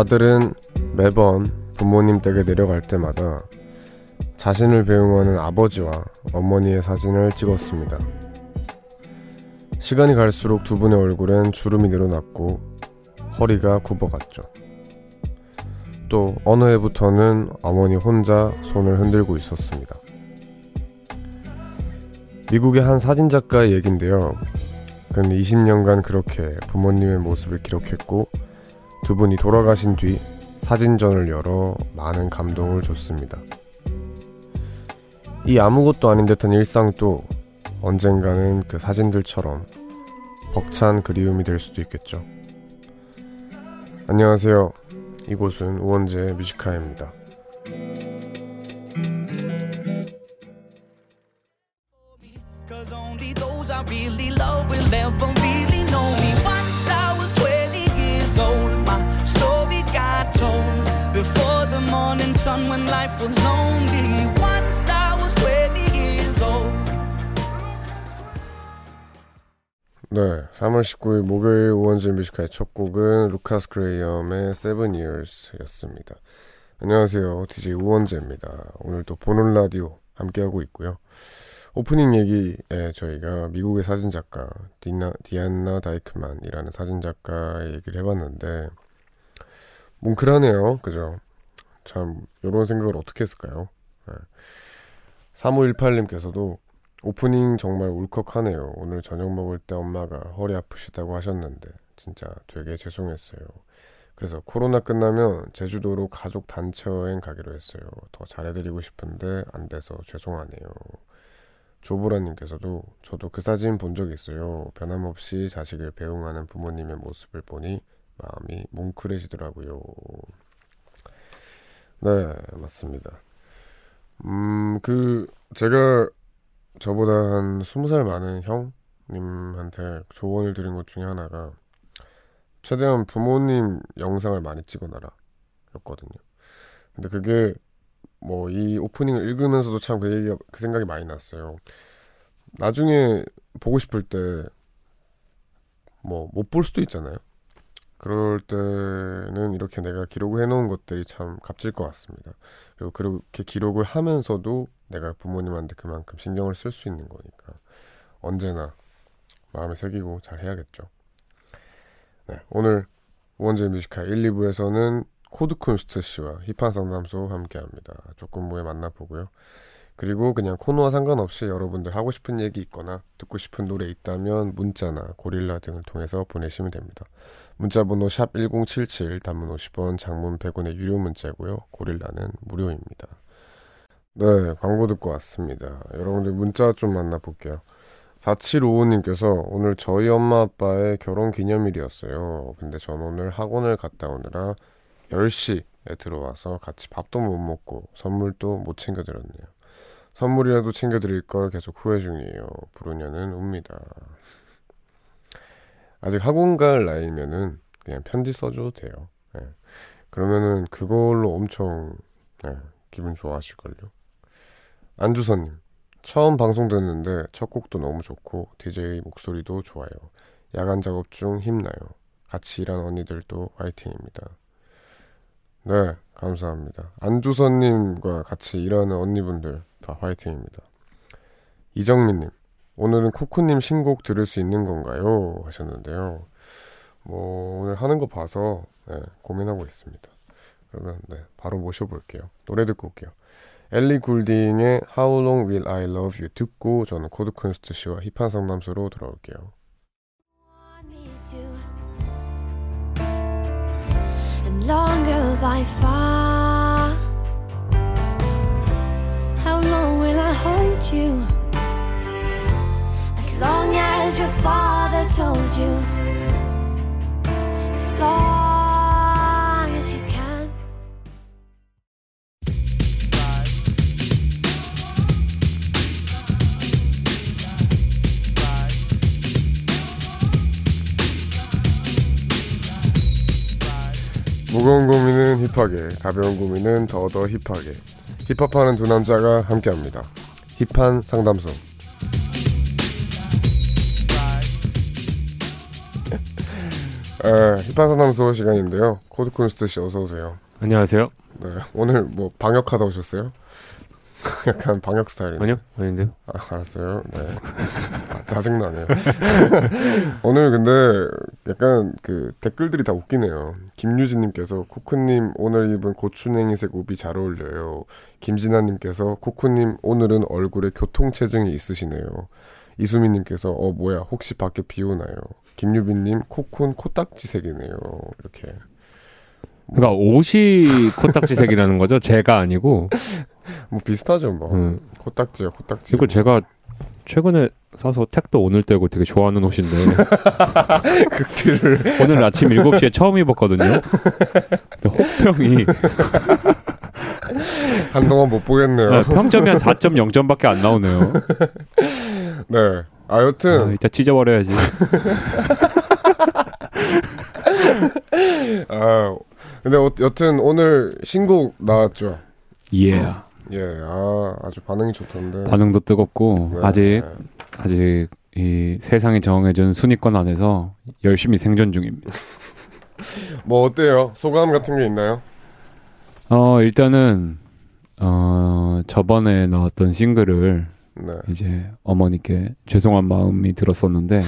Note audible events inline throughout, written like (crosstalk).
아들은 매번 부모님 댁에 내려갈 때마다 자신을 배웅하는 아버지와 어머니의 사진을 찍었습니다. 시간이 갈수록 두 분의 얼굴엔 주름이 늘어났고 허리가 굽어갔죠. 또 어느 해부터는 어머니 혼자 손을 흔들고 있었습니다. 미국의 한 사진작가의 얘긴데요. 그는 20년간 그렇게 부모님의 모습을 기록했고 두 분이 돌아가신 뒤 사진전을 열어 많은 감동을 줬습니다. 이 아무것도 아닌 듯한 일상도 언젠가는 그 사진들처럼 벅찬 그리움이 될 수도 있겠죠. 안녕하세요. 이곳은 우원재 뮤지카입니다. 네, 3월 19일 목요일 우원재의 Music High의 첫 곡은 루카스 그레이엄의 Seven Years였습니다. 안녕하세요, DJ 우원재입니다. 오늘도 보는 라디오 함께하고 있고요. 오프닝 얘기에 저희가 미국의 사진작가 디나, 디안나 다이크만이라는 사진작가의 얘기를 해봤는데 뭉클하네요, 그죠? 참 이런 생각을 어떻게 했을까요? 네. 3518님께서도 오프닝 정말 울컥하네요. 오늘 저녁 먹을 때 엄마가 허리 아프시다고 하셨는데 진짜 되게 죄송했어요. 그래서 코로나 끝나면 제주도로 가족 단체 여행 가기로 했어요. 더 잘해드리고 싶은데 안 돼서 죄송하네요. 조보라님께서도 저도 그 사진 본 적 있어요. 변함없이 자식을 배웅하는 부모님의 모습을 보니 마음이 뭉클해지더라고요. 네, 맞습니다. 음, 그, 제가 저보다 한 스무 살 많은 형님한테 조언을 드린 것 중에 하나가 최대한 부모님 영상을 많이 찍어놔라 였거든요. 근데 그게 뭐 이 오프닝을 읽으면서도 참 그 얘기가 그 생각이 많이 났어요. 나중에 보고 싶을 때 뭐 못 볼 수도 있잖아요. 그럴 때는 이렇게 내가 기록을 해놓은 것들이 참 값질 것 같습니다. 그리고 그렇게 기록을 하면서도 내가 부모님한테 그만큼 신경을 쓸 수 있는 거니까 언제나 마음에 새기고 잘 해야겠죠. 네, 오늘 우원재 Music High 1, 2부에서는 코드쿤스트 씨와 힙한 상담소 함께 합니다. 조금 후에 만나보고요. 그리고 그냥 코너와 상관없이 여러분들 하고 싶은 얘기 있거나 듣고 싶은 노래 있다면 문자나 고릴라 등을 통해서 보내시면 됩니다. 문자 번호 샵1077 단문 50원 장문 100원의 유료 문자고요. 고릴라는 무료입니다. 네, 광고 듣고 왔습니다. 여러분들 문자 좀 만나볼게요. 4755님께서 오늘 저희 엄마 아빠의 결혼 기념일이었어요. 근데 전 오늘 학원을 갔다 오느라 10시에 들어와서 같이 밥도 못 먹고 선물도 못 챙겨드렸네요. 선물이라도 챙겨드릴 걸 계속 후회 중이에요. 부르냐는 웁니다. 아직 학원 갈 나이면은 그냥 편지 써줘도 돼요. 네. 그러면은 그걸로 엄청 네, 기분 좋아하실걸요. 안주선님, 처음 방송 듣는데 첫 곡도 너무 좋고 DJ 목소리도 좋아요. 야간 작업 중 힘나요. 같이 일한 언니들도 화이팅입니다. 네, 감사합니다. 안주선님과 같이 일하는 언니분들 다 화이팅입니다. 이정민님, 오늘은 코쿤님 신곡 들을 수 있는 건가요? 하셨는데요. 뭐, 오늘 하는 거 봐서 네, 고민하고 있습니다. 그러면 네, 바로 모셔볼게요. 노래 듣고 올게요. 엘리 굴딩의 How Long Will I Love You 듣고 저는 코드 쿤스트 씨와 힙한 상담소로 돌아올게요. Longer by far. How long will I hold you? As long as your father told you. As long 무거운 고민은 힙하게, 가벼운 고민은 더더 힙하게. 힙합하는 두 남자가 함께합니다. 힙한 상담소. (laughs) 에, 힙한 상담소 시간인데요. 코드쿤스트 씨 어서 오세요. 안녕하세요. 네, 오늘 뭐 방역하다 오셨어요? (laughs) 약간 방역 스타일이네. 아니요, 아닌데요. 아, 알았어요. 네. 아, 짜증나네요. (laughs) 오늘 근데 약간 그 댓글들이 다 웃기네요. 김유진님께서 코크님 오늘 입은 고추냉이색 옷이 잘 어울려요. 김진아님께서 코크님 오늘은 얼굴에 교통체증이 있으시네요. 이수민님께서 어 뭐야 혹시 밖에 비 오나요? 김유빈님 코쿤 코딱지색이네요. 이렇게 그러니까 옷이 코딱지색이라는 거죠. 제가 아니고. (laughs) 뭐 비슷하죠 뭐 음. 코딱지요 코딱지. 이거 제가 최근에 사서 택도 오늘 떼고 되게 좋아하는 옷인데 (laughs) 극딜을 오늘 아침 7시에 처음 입었거든요. 혹평이 (laughs) 한동안 못 보겠네요. 아, 평점이 한 4.0점밖에 안 나오네요. 네. 아 아, 여튼 이따 찢어버려야지. (laughs) 아 근데 어, 여튼 오늘 신곡 나왔죠. 예. 예, 아 아주 반응이 좋던데. 반응도 뜨겁고 네, 아직 네. 아직 이 세상이 정해준 순위권 안에서 열심히 생존 중입니다. (laughs) 뭐 어때요? 소감 같은 게 있나요? 어 일단은 어 저번에 나왔던 싱글을 네. 이제 어머니께 죄송한 마음이 들었었는데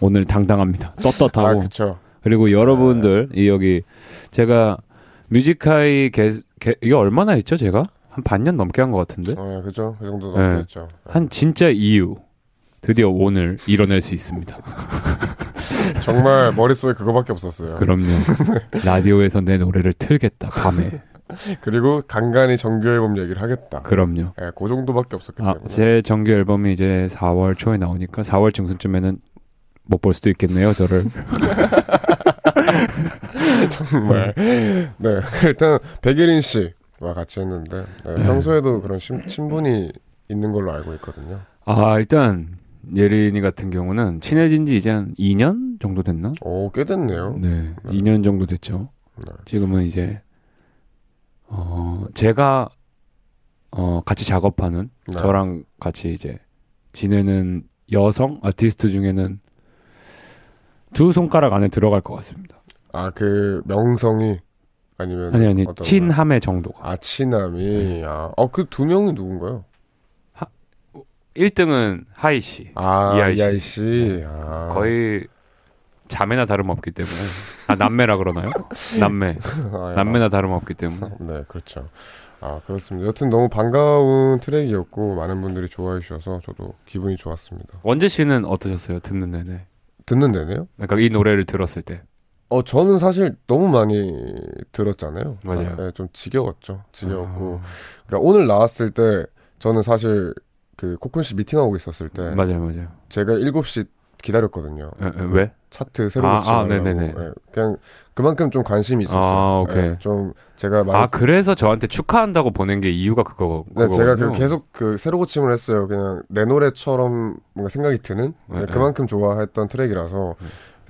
오늘 당당합니다. 아 떳떳하고 그쵸. 그리고 여러분들 이 여기 제가 뮤직하이 게, 게 이게 얼마나 했죠 제가 한 반년 넘게 한 것 같은데 어, 예, 그죠. 그 정도 네. 넘겠죠. 한 진짜 이유 드디어 오늘 이뤄낼 수 있습니다. (laughs) 정말 머릿속에 그거밖에 없었어요. 그럼요. (laughs) 라디오에서 내 노래를 틀겠다 밤에. (laughs) 그리고 간간히 정규 앨범 얘기를 하겠다. 그럼요. 예, 그 정도밖에 없었기 아, 때문에. 제 정규 앨범이 이제 4월 초에 나오니까 4월 중순쯤에는 못 볼 수도 있겠네요, 저를. 정말. 네. 일단 백예린 씨 와 같이 했는데 네, 네. 평소에도 그런 친, 친분이 있는 걸로 알고 있거든요. 아, 일단 예린이 같은 경우는 친해진 지 이제 한 2년 정도 됐나? 오, 꽤 됐네요. 네, 2년 정도 됐죠. 네. 지금은 이제 어, 제가 어, 같이 작업하는 네. 저랑 같이 이제 지내는 여성 아티스트 중에는 두 손가락 안에 들어갈 것 같습니다. 아, 그 명성이 아니면 아니 아니 친함의 정도가. 아, 친함이. 네. 아, 어, 그 두 명이 누군가요? 1등은 하이 씨. 아, 이하이 씨. 이하이 씨. 아. 거의 자매나 다름없기 때문에. 아, 남매라 그러나요? (laughs) 남매. 아, 남매나 다름없기 때문에. (laughs) 네, 그렇죠. 아, 그렇습니다. 여튼 너무 반가운 트랙이었고 많은 분들이 좋아해 주셔서 저도 기분이 좋았습니다. 원재 씨는 어떠셨어요? 듣는 내내. 듣는 데네요? 그러니까 이 노래를 들었을 때. 어, 저는 사실 너무 많이 들었잖아요. 맞아요. 네, 좀 지겨웠죠. 지겨웠고. 아, 그러니까 오늘 나왔을 때 저는 사실 그 코쿤 씨 미팅하고 있었을 때 맞아요, 맞아요. 제가 7시 기다렸거든요. 에, 에, 왜? 차트 새로 아. 아, 네네네. 예, 그냥 그만큼 좀 관심이 있었어요. 아, 오케이. 예, 좀 제가 많이 아, 그래서 저한테 축하한다고 보낸 게 이유가 그거. 네, 제가 그. 계속 그 새로 고침을 했어요. 그냥 내 노래처럼 뭔가 생각이 드는 네, 네, 네. 그만큼 좋아했던 트랙이라서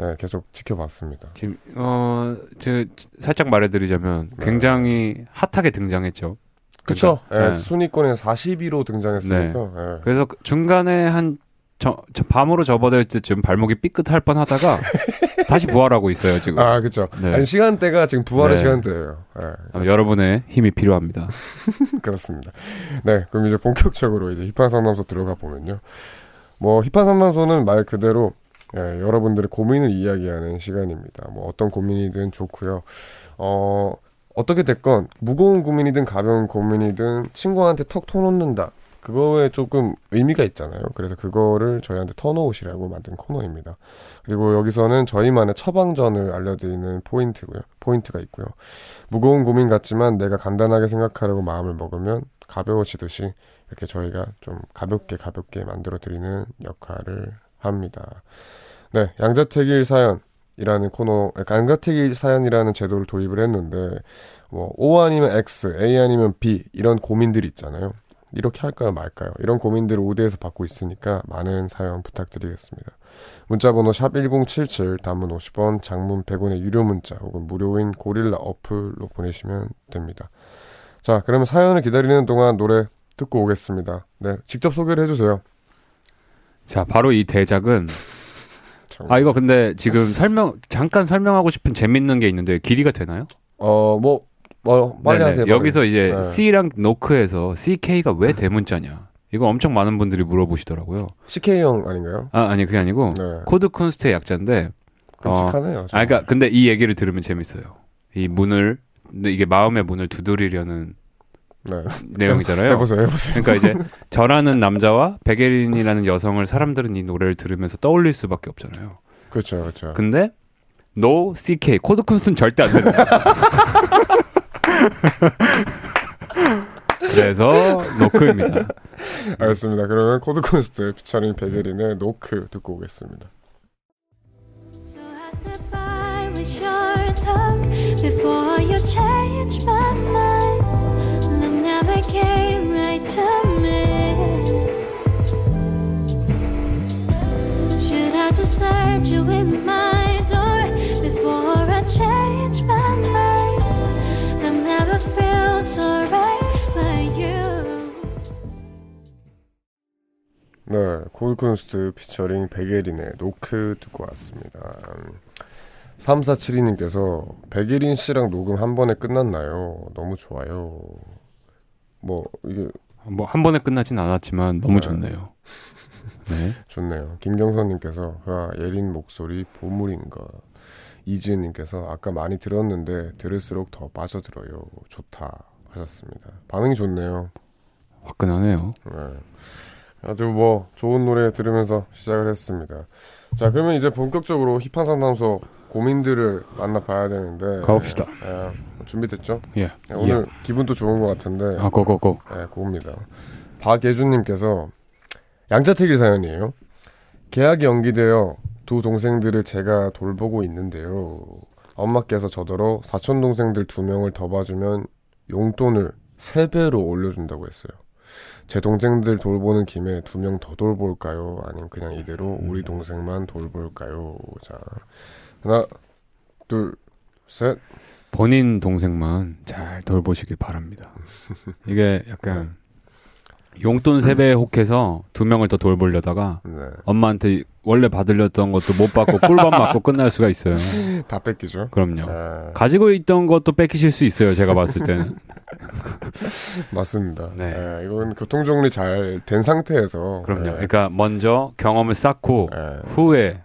네, 계속 지켜봤습니다. 지금 어, 저 살짝 말해드리자면 네. 굉장히 핫하게 등장했죠. 그쵸? 그러니까, 예, 네. 순위권에 40위로 등장했으니까. 예. 그래서 그 중간에 한 저, 저 밤으로 접어들 때쯤 발목이 삐끗할 뻔하다가 (laughs) 다시 부활하고 있어요 지금. 아. 네. 아니, 시간대가 지금 부활의 네. 시간대예요. 예, 아, 여러분의 힘이 필요합니다. (laughs) 그렇습니다. 네, 그럼 이제 본격적으로 이제 힙한 상담소 들어가 보면요. 뭐 힙한 상담소는 말 그대로 예, 여러분들의 고민을 이야기하는 시간입니다. 뭐 어떤 고민이든 좋고요. 어 어떻게 됐건 무거운 고민이든 가벼운 고민이든 친구한테 턱 터놓는다. 그거에 조금 의미가 있잖아요. 그래서 그거를 저희한테 터놓으시라고 만든 코너입니다. 그리고 여기서는 저희만의 처방전을 알려드리는 포인트고요. 포인트가 있고요. 무거운 고민 같지만 내가 간단하게 생각하려고 마음을 먹으면 가벼워지듯이 이렇게 저희가 좀 가볍게 가볍게 만들어 드리는 역할을 합니다. 네, 양자택일 사연이라는 코너, 그러니까 양자택일 사연이라는 제도를 도입을 했는데 뭐 O 아니면 X, A 아니면 B 이런 고민들이 있잖아요. 이렇게 할까요, 말까요? 이런 고민들을 오대에서 받고 있으니까 많은 사연 부탁드리겠습니다. 문자번호 샵 #1077 단문 50원, 장문 100원의 유료 문자 혹은 무료인 고릴라 어플로 보내시면 됩니다. 자, 그러면 사연을 기다리는 동안 노래 듣고 오겠습니다. 네, 직접 소개를 해주세요. 자, 바로 이 대작은 아 이거 근데 지금 설명 잠깐 설명하고 싶은 재밌는 게 있는데 길이가 되나요? 어뭐 뭐 빨리 네네. 하세요. 여기서 이제 네. C랑 노크에서 CK가 왜 대문자냐? 이거 엄청 많은 분들이 물어보시더라고요. CK 형 아닌가요? 아 아니 그게 아니고 네. 코드 쿤스트의 약자인데 끔찍하네요. 아 그러니까 근데 이 얘기를 들으면 재밌어요. 이 문을 이게 마음의 문을 두드리려는 네. 내용이잖아요. (laughs) 해보세요, 해보세요. 그러니까 이제 저라는 남자와 백예린이라는 여성을 사람들은 이 노래를 들으면서 떠올릴 수밖에 없잖아요. 그렇죠, 그렇죠. 근데 no CK 코드 쿤스는 절대 안 된다. (laughs) 그래서 노크입니다. 알겠습니다. 그러면 코드 콘스트 피처링 베게린의 노크 듣고 오겠습니다. So 네, 쿤스트 피처링 백예린의 노크 듣고 왔습니다. 3472님께서 백예린 씨랑 녹음 한 번에 끝났나요? 너무 좋아요. 뭐 이게 뭐 한 번에 끝나진 않았지만 너무 네. 좋네요. 네. (laughs) 좋네요. 김경선님께서 아, 예린 목소리 보물인가. 이지은님께서 아까 많이 들었는데 들을수록 더 빠져들어요. 좋다 하셨습니다. 반응이 좋네요. 화끈하네요. 네. 아주 뭐 좋은 노래 들으면서 시작을 했습니다. 자 그러면 이제 본격적으로 힙한 상담소 고민들을 만나봐야 되는데 가봅시다. 예, 준비됐죠? 예. 예, 오늘 기분도 좋은 것 같은데 아 고고고. 예, 그겁니다. 박예준님께서 양자택일 사연이에요. 계약이 연기되어 두 동생들을 제가 돌보고 있는데요. 엄마께서 저더러 사촌 동생들 두 명을 더 봐주면 용돈을 세 배로 올려준다고 했어요. 제 동생들 돌보는 김에 두 명 더 돌볼까요? 아니면 그냥 이대로 우리 동생만 돌볼까요? 자, 하나, 둘, 셋. 본인 동생만 잘 돌보시길 바랍니다. 이게 약간 용돈 세배 혹해서 두 명을 더 돌보려다가 네, 엄마한테 원래 받으려던 것도 못 받고 꿀밤 맞고 끝날 수가 있어요. (laughs) 다 뺏기죠. 그럼요. 예. 가지고 있던 것도 뺏기실 수 있어요. 제가 봤을 때는. (laughs) 맞습니다. 네. 예, 이건 교통 정리 잘 된 상태에서 그럼요. 예, 그러니까 먼저 경험을 쌓고 예, 후에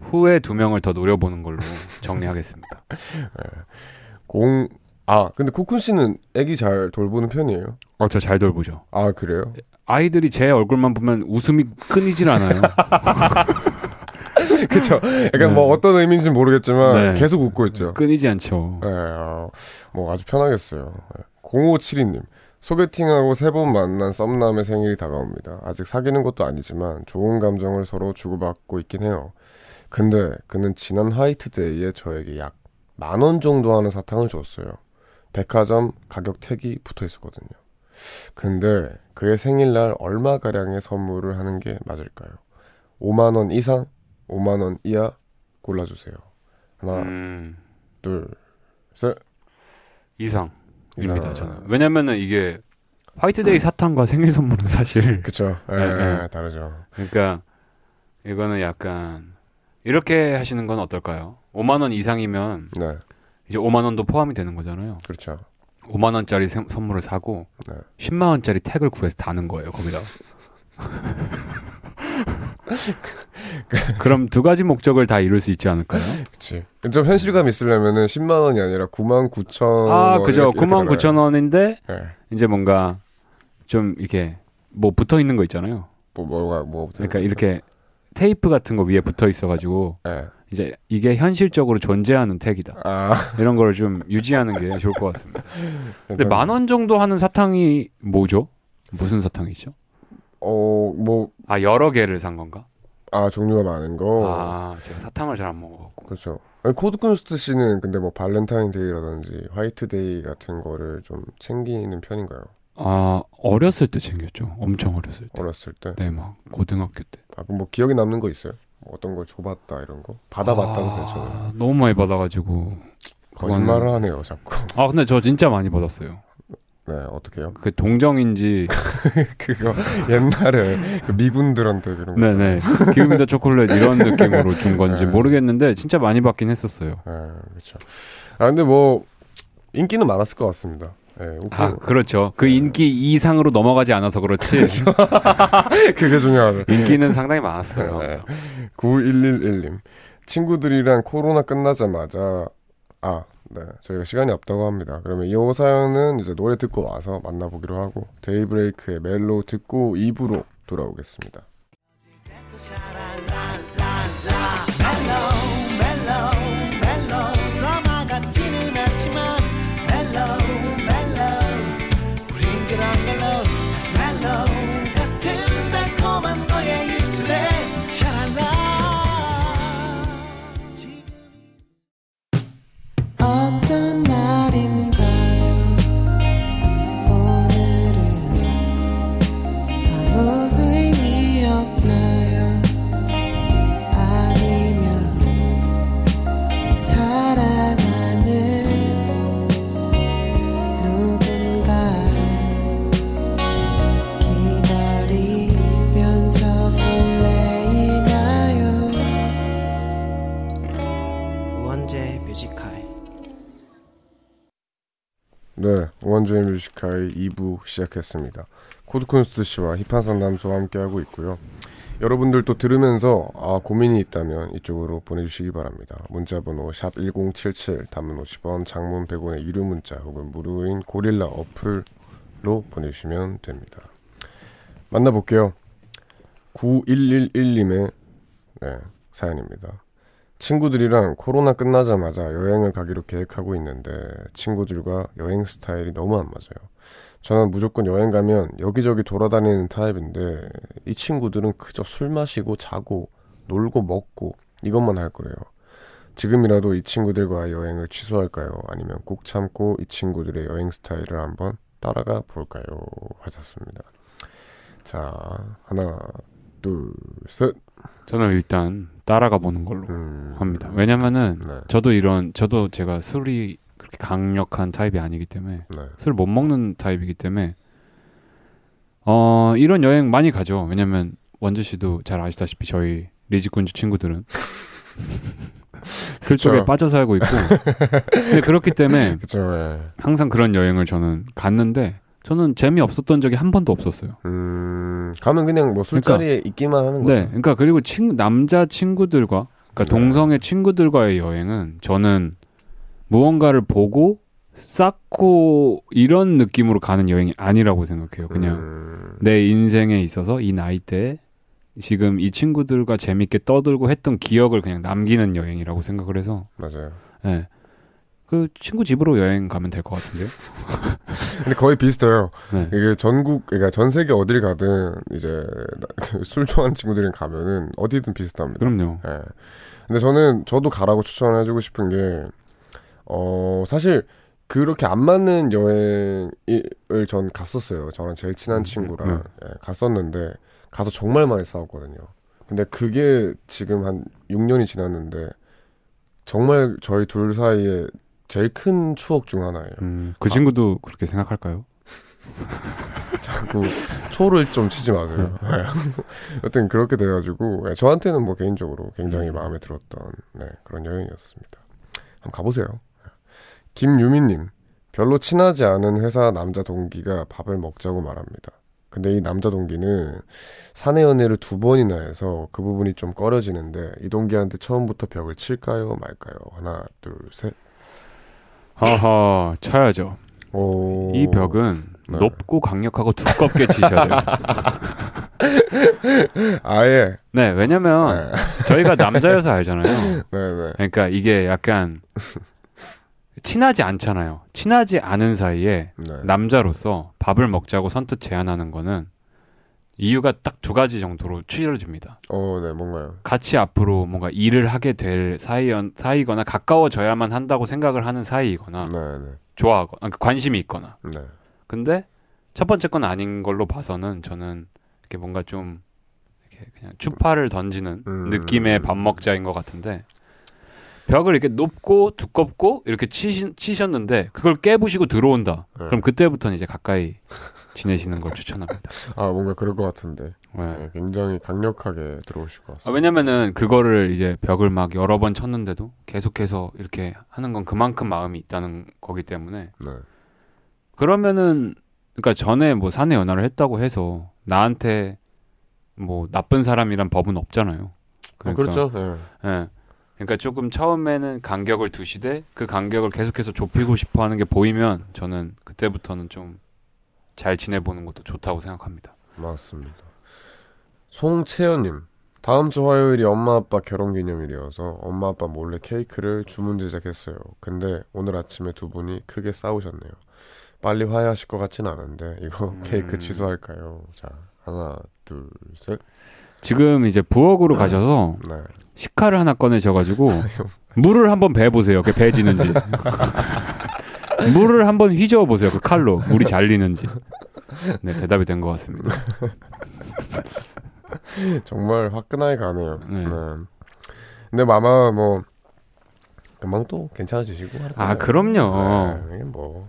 후에 두 명을 더 노려보는 걸로 정리하겠습니다. (laughs) 공. 아 근데 코쿤 씨는 애기 잘 돌보는 편이에요? 어, 저 잘 돌보죠. 아 그래요? 아이들이 제 얼굴만 보면 웃음이 끊이질 않아요. (laughs) 그쵸. 약간 네. 뭐 어떤 의미인지 는 모르겠지만 네. 계속 웃고 있죠. 끊이지 않죠. 예, 어, 뭐 아주 편하겠어요. 0572님. 소개팅하고 세 번 만난 썸남의 생일이 다가옵니다. 아직 사귀는 것도 아니지만 좋은 감정을 서로 주고받고 있긴 해요. 근데 그는 지난 화이트데이에 저에게 약 만 원 정도 하는 사탕을 줬어요. 백화점 가격 택이 붙어 있었거든요. 근데 그의 생일날 얼마가량의 선물을 하는 게 맞을까요? 5만 원 이상? 5만 원 이하? 골라주세요. 하나, 음, 둘, 셋. 이상 입니다. 이상. 저는 왜냐면은 이게 화이트데이 사탕과 생일 선물은 사실. (laughs) 예, 다르죠. 그러니까 이거는 약간 이렇게 하시는 건 어떨까요? 5만 원 이상이면 네, 이제 5만 원도 포함이 되는 거잖아요. 그렇죠. 5만 원짜리 생- 선물을 사고 네. 10만 원짜리 택을 구해서 다는 거예요. 거기다. (laughs) 그럼 두 가지 목적을 다 이룰 수 있지 않을까요? 그치. 좀 현실감 있으려면은 10만 원이 아니라 9만 9천 아, 원. 그죠. 어, 이렇게 9만 9천 원인데 예. 이제 뭔가 좀 이렇게 뭐 붙어 있는 거 있잖아요. 뭐 뭐가 뭐 그러니까 이렇게 테이프 같은 거 위에 붙어 있어가지고 예. 이제 이게 현실적으로 존재하는 택이다. 아, (laughs) 이런 걸 좀 유지하는 게 좋을 것 같습니다. (laughs) 근데 만 원 정도 하는 사탕이 뭐죠? 무슨 사탕이죠? 어, 뭐 아 여러 개를 산 건가? 아, 종류가 많은 거. 아 제가 사탕을 잘 안 먹어갖고. 그렇죠. 아니, 코드 쿤스트 씨는 근데 뭐 발렌타인데이라든지 화이트데이 같은 거를 좀 챙기는 편인가요? 아 어렸을 때 챙겼죠. 엄청 어렸을 때. 어렸을 때. 네, 막 고등학교 때. 아, 그럼 뭐 기억에 남는 거 있어요? 뭐 어떤 걸 줘봤다 이런 거? 받아봤다도 아, 괜찮아요. 너무 많이 받아가지고. 거짓말을 하네요, 자꾸. 아 근데 저 진짜 많이 받았어요. 네, 어떻게요? 그 동정인지 (laughs) 그거 옛날에 그 미군들한테 그런 거. 네네 기우미더 초콜릿 이런 (laughs) 느낌으로 준 건지 네. 모르겠는데 진짜 많이 받긴 했었어요. 네, 그렇죠. 아 근데 뭐 인기는 많았을 것 같습니다. 예, 웃고 아 그렇죠. 그 인기 이상으로 넘어가지 않아서 그렇지 (laughs) 그게 중요하죠. 인기는 상당히 많았어요. 네. 9111님 친구들이랑 코로나 끝나자마자 아, 네. 저희가 시간이 없다고 합니다. 그러면 이 사연은 이제 노래 듣고 와서 만나보기로 하고 데이브레이크의 멜로 듣고 2부로 돌아오겠습니다. 네, 우원재의 Music High 2부 시작했습니다. 코드쿤스트 씨와 힙한 상담소와 함께하고 있고요. 여러분들도 들으면서 아, 고민이 있다면 이쪽으로 보내주시기 바랍니다. 문자번호 샵 1077, 단문 50원, 장문 100원의 유료 문자 혹은 무료인 고릴라 어플로 보내주시면 됩니다. 만나볼게요. 9111님의 네, 사연입니다. 친구들이랑 코로나 끝나자마자 여행을 가기로 계획하고 있는데 친구들과 여행 스타일이 너무 안 맞아요. 저는 무조건 여행 가면 여기저기 돌아다니는 타입인데 이 친구들은 그저 술 마시고 자고 놀고 먹고 이것만 할 거래요. 지금이라도 이 친구들과 여행을 취소할까요? 아니면 꼭 참고 이 친구들의 여행 스타일을 한번 따라가 볼까요? 하셨습니다. 자, 하나, 둘, 셋. 저는 일단 따라가 보는 걸로 음, 합니다. 왜냐면은 네, 저도 이런 저도 제가 술이 그렇게 강력한 타입이 아니기 때문에 네. 술못 먹는 타입이기 때문에 어 이런 여행 많이 가죠. 왜냐면 원주 씨도 잘 아시다시피 저희 리지군주 친구들은 (laughs) 술 쪽에. 빠져 살고 있고 근데 그렇기 때문에 (laughs) 그쵸, 예. 항상 그런 여행을 저는 갔는데 저는 재미 없었던 적이 한 번도 없었어요. 음, 가면 그냥 뭐 술자리에 있기만 하는 거죠. 네, 그러니까 그리고 친 남자 친구들과 그러니까 네. 동성애 친구들과의 여행은 저는 무언가를 보고 쌓고 이런 느낌으로 가는 여행이 아니라고 생각해요. 그냥 음, 내 인생에 있어서 이 나이대에 지금 이 친구들과 재밌게 떠들고 했던 기억을 그냥 남기는 여행이라고 생각을 해서 맞아요. 예. 그 친구 집으로 여행 가면 될 것 같은데요. (laughs) 근데 거의 비슷해요. 네. 이게 전국, 그러니까 전 세계 어딜 가든 이제 나- (laughs) 술 좋아하는 친구들이 가면은 어디든 비슷합니다. 그럼요. 예. 근데 저는 저도 가라고 추천해 주고 싶은 게, 어, 사실 그렇게 안 맞는 여행을 전 갔었어요. 저랑 제일 친한 음, 친구랑 음. 예, 갔었는데 가서 정말 많이 싸웠거든요. 근데 그게 지금 한 6년이 지났는데 정말 저희 둘 사이에 제일 큰 추억 중 하나예요. 음, 그 친구도 그렇게 생각할까요? (laughs) 자꾸 초를 좀 치지 마세요. (laughs) 여튼 그렇게 돼가지고 예, 저한테는 뭐 개인적으로 굉장히 음. 마음에 들었던 네, 그런 여행이었습니다. 한번 가보세요. 김유미님 별로 친하지 않은 회사 남자 동기가 밥을 먹자고 말합니다. 근데 이 남자 동기는 사내 연애를 두 번이나 해서 그 부분이 좀 꺼려지는데 이 동기한테 처음부터 벽을 칠까요 말까요? 하나 둘 셋. 하하, 쳐야죠. 오. 이 벽은 네. 높고 강력하고 두껍게 치셔야 돼요. (laughs) 아예 네, 왜냐면 네. (laughs) 저희가 남자여서 알잖아요. 네네 그러니까 이게 약간 친하지 않잖아요. 친하지 않은 사이에 네. 남자로서 밥을 먹자고 선뜻 제안하는 거는 이유가 딱 두 가지 정도로 추려집니다. 어, 네, 뭔가요? 같이 앞으로 뭔가 일을 하게 될 사이, 사이거나 가까워져야만 한다고 생각을 하는 사이이거나 네, 네, 좋아하거나 그러니까 관심이 있거나 네. 근데 첫 번째 건 아닌 걸로 봐서는 저는 이렇게 뭔가 좀 이렇게 그냥 추파를 던지는 음. 느낌의 밥 먹자인 것 같은데 벽을 이렇게 높고 두껍고 이렇게 치시, 치셨는데 그걸 깨부시고 들어온다. 네. 그럼 그때부터는 이제 가까이 지내시는 걸 추천합니다. (laughs) 아 뭔가 그럴 것 같은데 네. 네, 굉장히 강력하게 들어오실 것 아, 같습니다. 왜냐면은 그거를 이제 벽을 막 여러 번 쳤는데도 계속해서 이렇게 하는 건 그만큼 마음이 있다는 거기 때문에 네. 그러면은 그러니까 전에 뭐 사내 연애를 했다고 해서 나한테 뭐 나쁜 사람이란 법은 없잖아요. 어, 그렇죠. 네. 예. 그러니까 조금 처음에는 간격을 두시되 그 간격을 계속해서 좁히고 싶어 하는 게 보이면 저는 그때부터는 좀 잘 지내보는 것도 좋다고 생각합니다. 맞습니다. 송채연님, 다음 주 화요일이 엄마 아빠 결혼 기념일이어서 엄마 아빠 몰래 케이크를 주문 제작했어요. 근데 오늘 아침에 두 분이 크게 싸우셨네요. 빨리 화해하실 것 같진 않은데 이거 (laughs) 음. 케이크 취소할까요? 자 하나 둘 셋. 지금 이제 부엌으로 가셔서 (clears throat) 네. 식칼을 하나 꺼내셔가지고 (laughs) 물을 한번 베보세요. 그 배지는지. (laughs) 물을 한번 휘저어 보세요. 그 칼로 물이 잘리는지. 네 대답이 된 것 같습니다. 정말 화끈하게 가네요. 네. 네. 근데 아마 뭐 금방 또 괜찮아지시고 할 아. 그럼요. 네, 뭐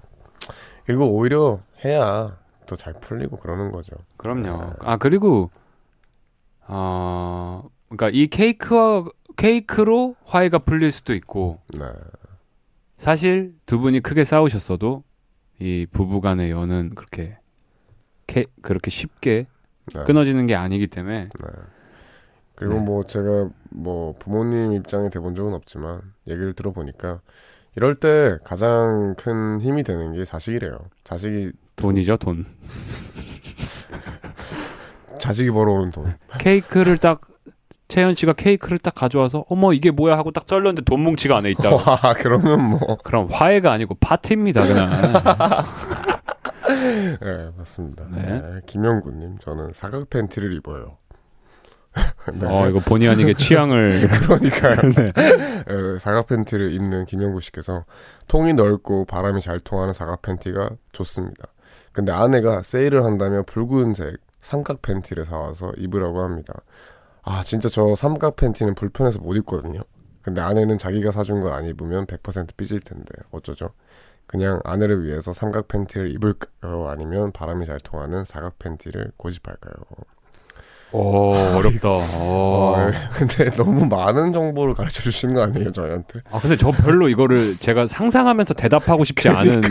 그리고 오히려 해야 더잘 풀리고 그러는 거죠. 그럼요. 아 그리고 어 그러니까 이 케이크와 케이크로 화해가 풀릴 수도 있고 네. 사실 두 분이 크게 싸우셨어도 이 부부간의 연은 그렇게 케, 그렇게 쉽게 네. 끊어지는 게 아니기 때문에 네. 그리고 네. 뭐 제가 뭐 부모님 입장에 돼본 적은 없지만 얘기를 들어보니까 이럴 때 가장 큰 힘이 되는 게 자식이래요. 자식이 돈이죠 돈. (laughs) 자식이 벌어오는 돈. 케이크를 딱 채연 씨가 케이크를 딱 가져와서 어머 이게 뭐야 하고 딱 썰렸는데 돈 뭉치가 안에 있다고. 와 그러면 뭐 그럼 화해가 아니고 파티입니다 그냥. (laughs) 네, 맞습니다. 네. 네. 김영구님 저는 사각 팬티를 입어요. (laughs) 네. 어 이거 본의 아니게 취향을. (laughs) 그러니까요. 네. 에, 사각 팬티를 입는 김영구 씨께서 통이 넓고 바람이 잘 통하는 사각 팬티가 좋습니다. 근데 아내가 세일을 한다며 붉은색 삼각 팬티를 사와서 입으라고 합니다. 아 진짜 저 삼각 팬티는 불편해서 못 입거든요. 근데 아내는 자기가 사준 걸 안 입으면 100% 삐질 텐데 어쩌죠? 그냥 아내를 위해서 삼각 팬티를 입을까요? 아니면 바람이 잘 통하는 사각 팬티를 고집할까요? 오 어렵다. 어. 어, (laughs) 근데 너무 많은 정보를 가르쳐 주신 거 아니에요 저희한테? 아 근데 저 별로 이거를 제가 상상하면서 대답하고 싶지 않은.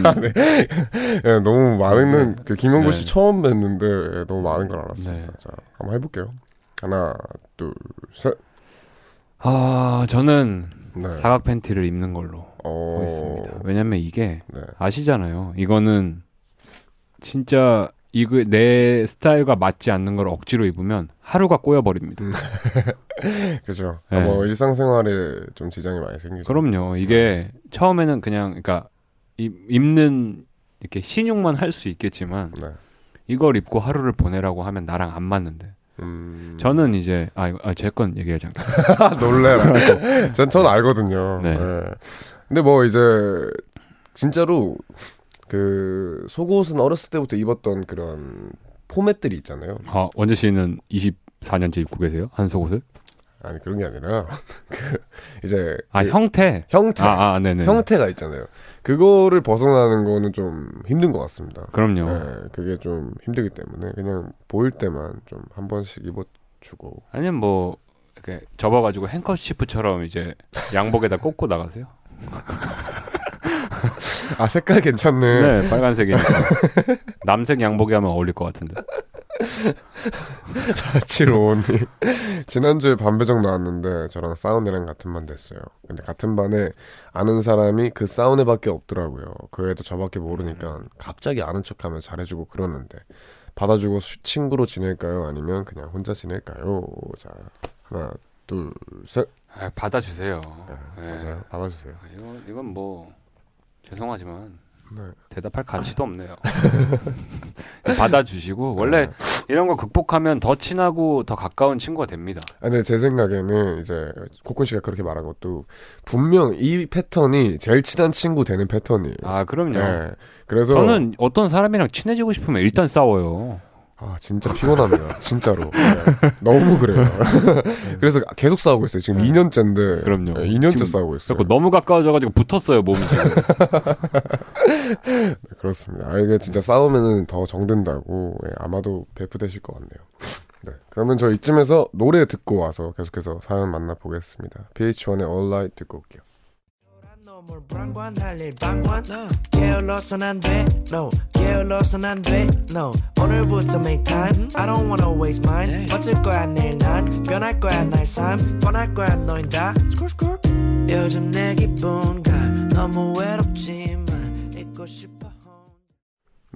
예, 너무 많은 그 김영구 씨 네. 처음 뵀는데 예, 너무 많은 걸 알았습니다. 네. 자, 한번 해볼게요. 하나, 둘, 셋. 아 저는 네. 사각 팬티를 입는 걸로 어, 하겠습니다. 왜냐면 이게 네. 아시잖아요. 이거는 진짜 이거 내 스타일과 맞지 않는 걸 억지로 입으면 하루가 꼬여 버립니다. (laughs) 그죠. 네. 뭐 일상생활에 좀 지장이 많이 생기죠. 그럼요. 이게 처음에는 그냥 그러니까 입- 입는 이렇게 신용만 할 수 있겠지만 네. 이걸 입고 하루를 보내라고 하면 나랑 안 맞는데 음. 저는 이제 아제 건 얘기하지 않겠습니다. (laughs) 놀래라. 전, 전 알거든요. 네. 네. 근데 뭐 이제 진짜로 그 속옷은 어렸을 때부터 입었던 그런 포맷들이 있잖아요. 아, 원재 씨는 24년째 입고 계세요? 한 속옷을? 아니 그런 게 아니라 (laughs) 그 이제 아 그 형태. 형태 아, 아 네네. 형태가 있잖아요. 그거를 벗어나는 거는 좀 힘든 것 같습니다. 그럼요. 네, 그게 좀 힘들기 때문에 그냥 보일 때만 좀 한 번씩 입어주고 아니면 뭐 이렇게 접어가지고 행커시프처럼 이제 양복에다 꽂고 나가세요. 아 색깔 괜찮네. 네, 빨간색이니까 남색 양복이 하면 어울릴 것 같은데. (laughs) 755님 지난주에 반배정 나왔는데 저랑 싸운 애랑 같은 반 됐어요. 근데 같은 반에 아는 사람이 그 싸운 애밖에 없더라고요. 그 애도 저밖에 모르니까 갑자기 아는 척하면 잘해주고 그러는데 받아주고 수- 친구로 지낼까요? 아니면 그냥 혼자 지낼까요? 자 하나 둘 셋. 아, 받아주세요. 네. 맞아요. 받아주세요. 아, 이건 이건 뭐 죄송하지만 네. 대답할 가치도 없네요. (laughs) 받아주시고 원래 이런 거 극복하면 더 친하고 더 가까운 친구가 됩니다. 아, 근데 제 생각에는 이제 코쿤 씨가 그렇게 말한 것도 분명 이 패턴이 제일 친한 친구 되는 패턴이에요. 아 그럼요. 네. 그래서 저는 어떤 사람이랑 친해지고 싶으면 일단 싸워요. 아 진짜 피곤합니다. (laughs) 진짜로 네. 너무 그래요. (laughs) 그래서 계속 싸우고 있어요. 지금 네. 2년째인데 그럼요. 2년째 지금 싸우고 있어요. 너무 가까워져가지고 붙었어요 몸이 지금. (laughs) 네, 그렇습니다. 아, 이게 진짜 싸우면은 더 정든다고 예, 아마도 배프되실 것 같네요. 네, 그러면 저 이쯤에서 노래 듣고 와서 계속해서 사연 만나보겠습니다. PH1의 All Right 듣고 올게요. 물 불안관할 일 방관 게을러선 안돼. No 게을러선 안돼. No 오늘부터 make time. I don't wanna waste mine. 어쩔 거야 내일 난. 변할 거야 나의 삶. 뻔할 거야 너흰 다. 요즘 내 기분가 너무 외롭지만 잊고 싶어.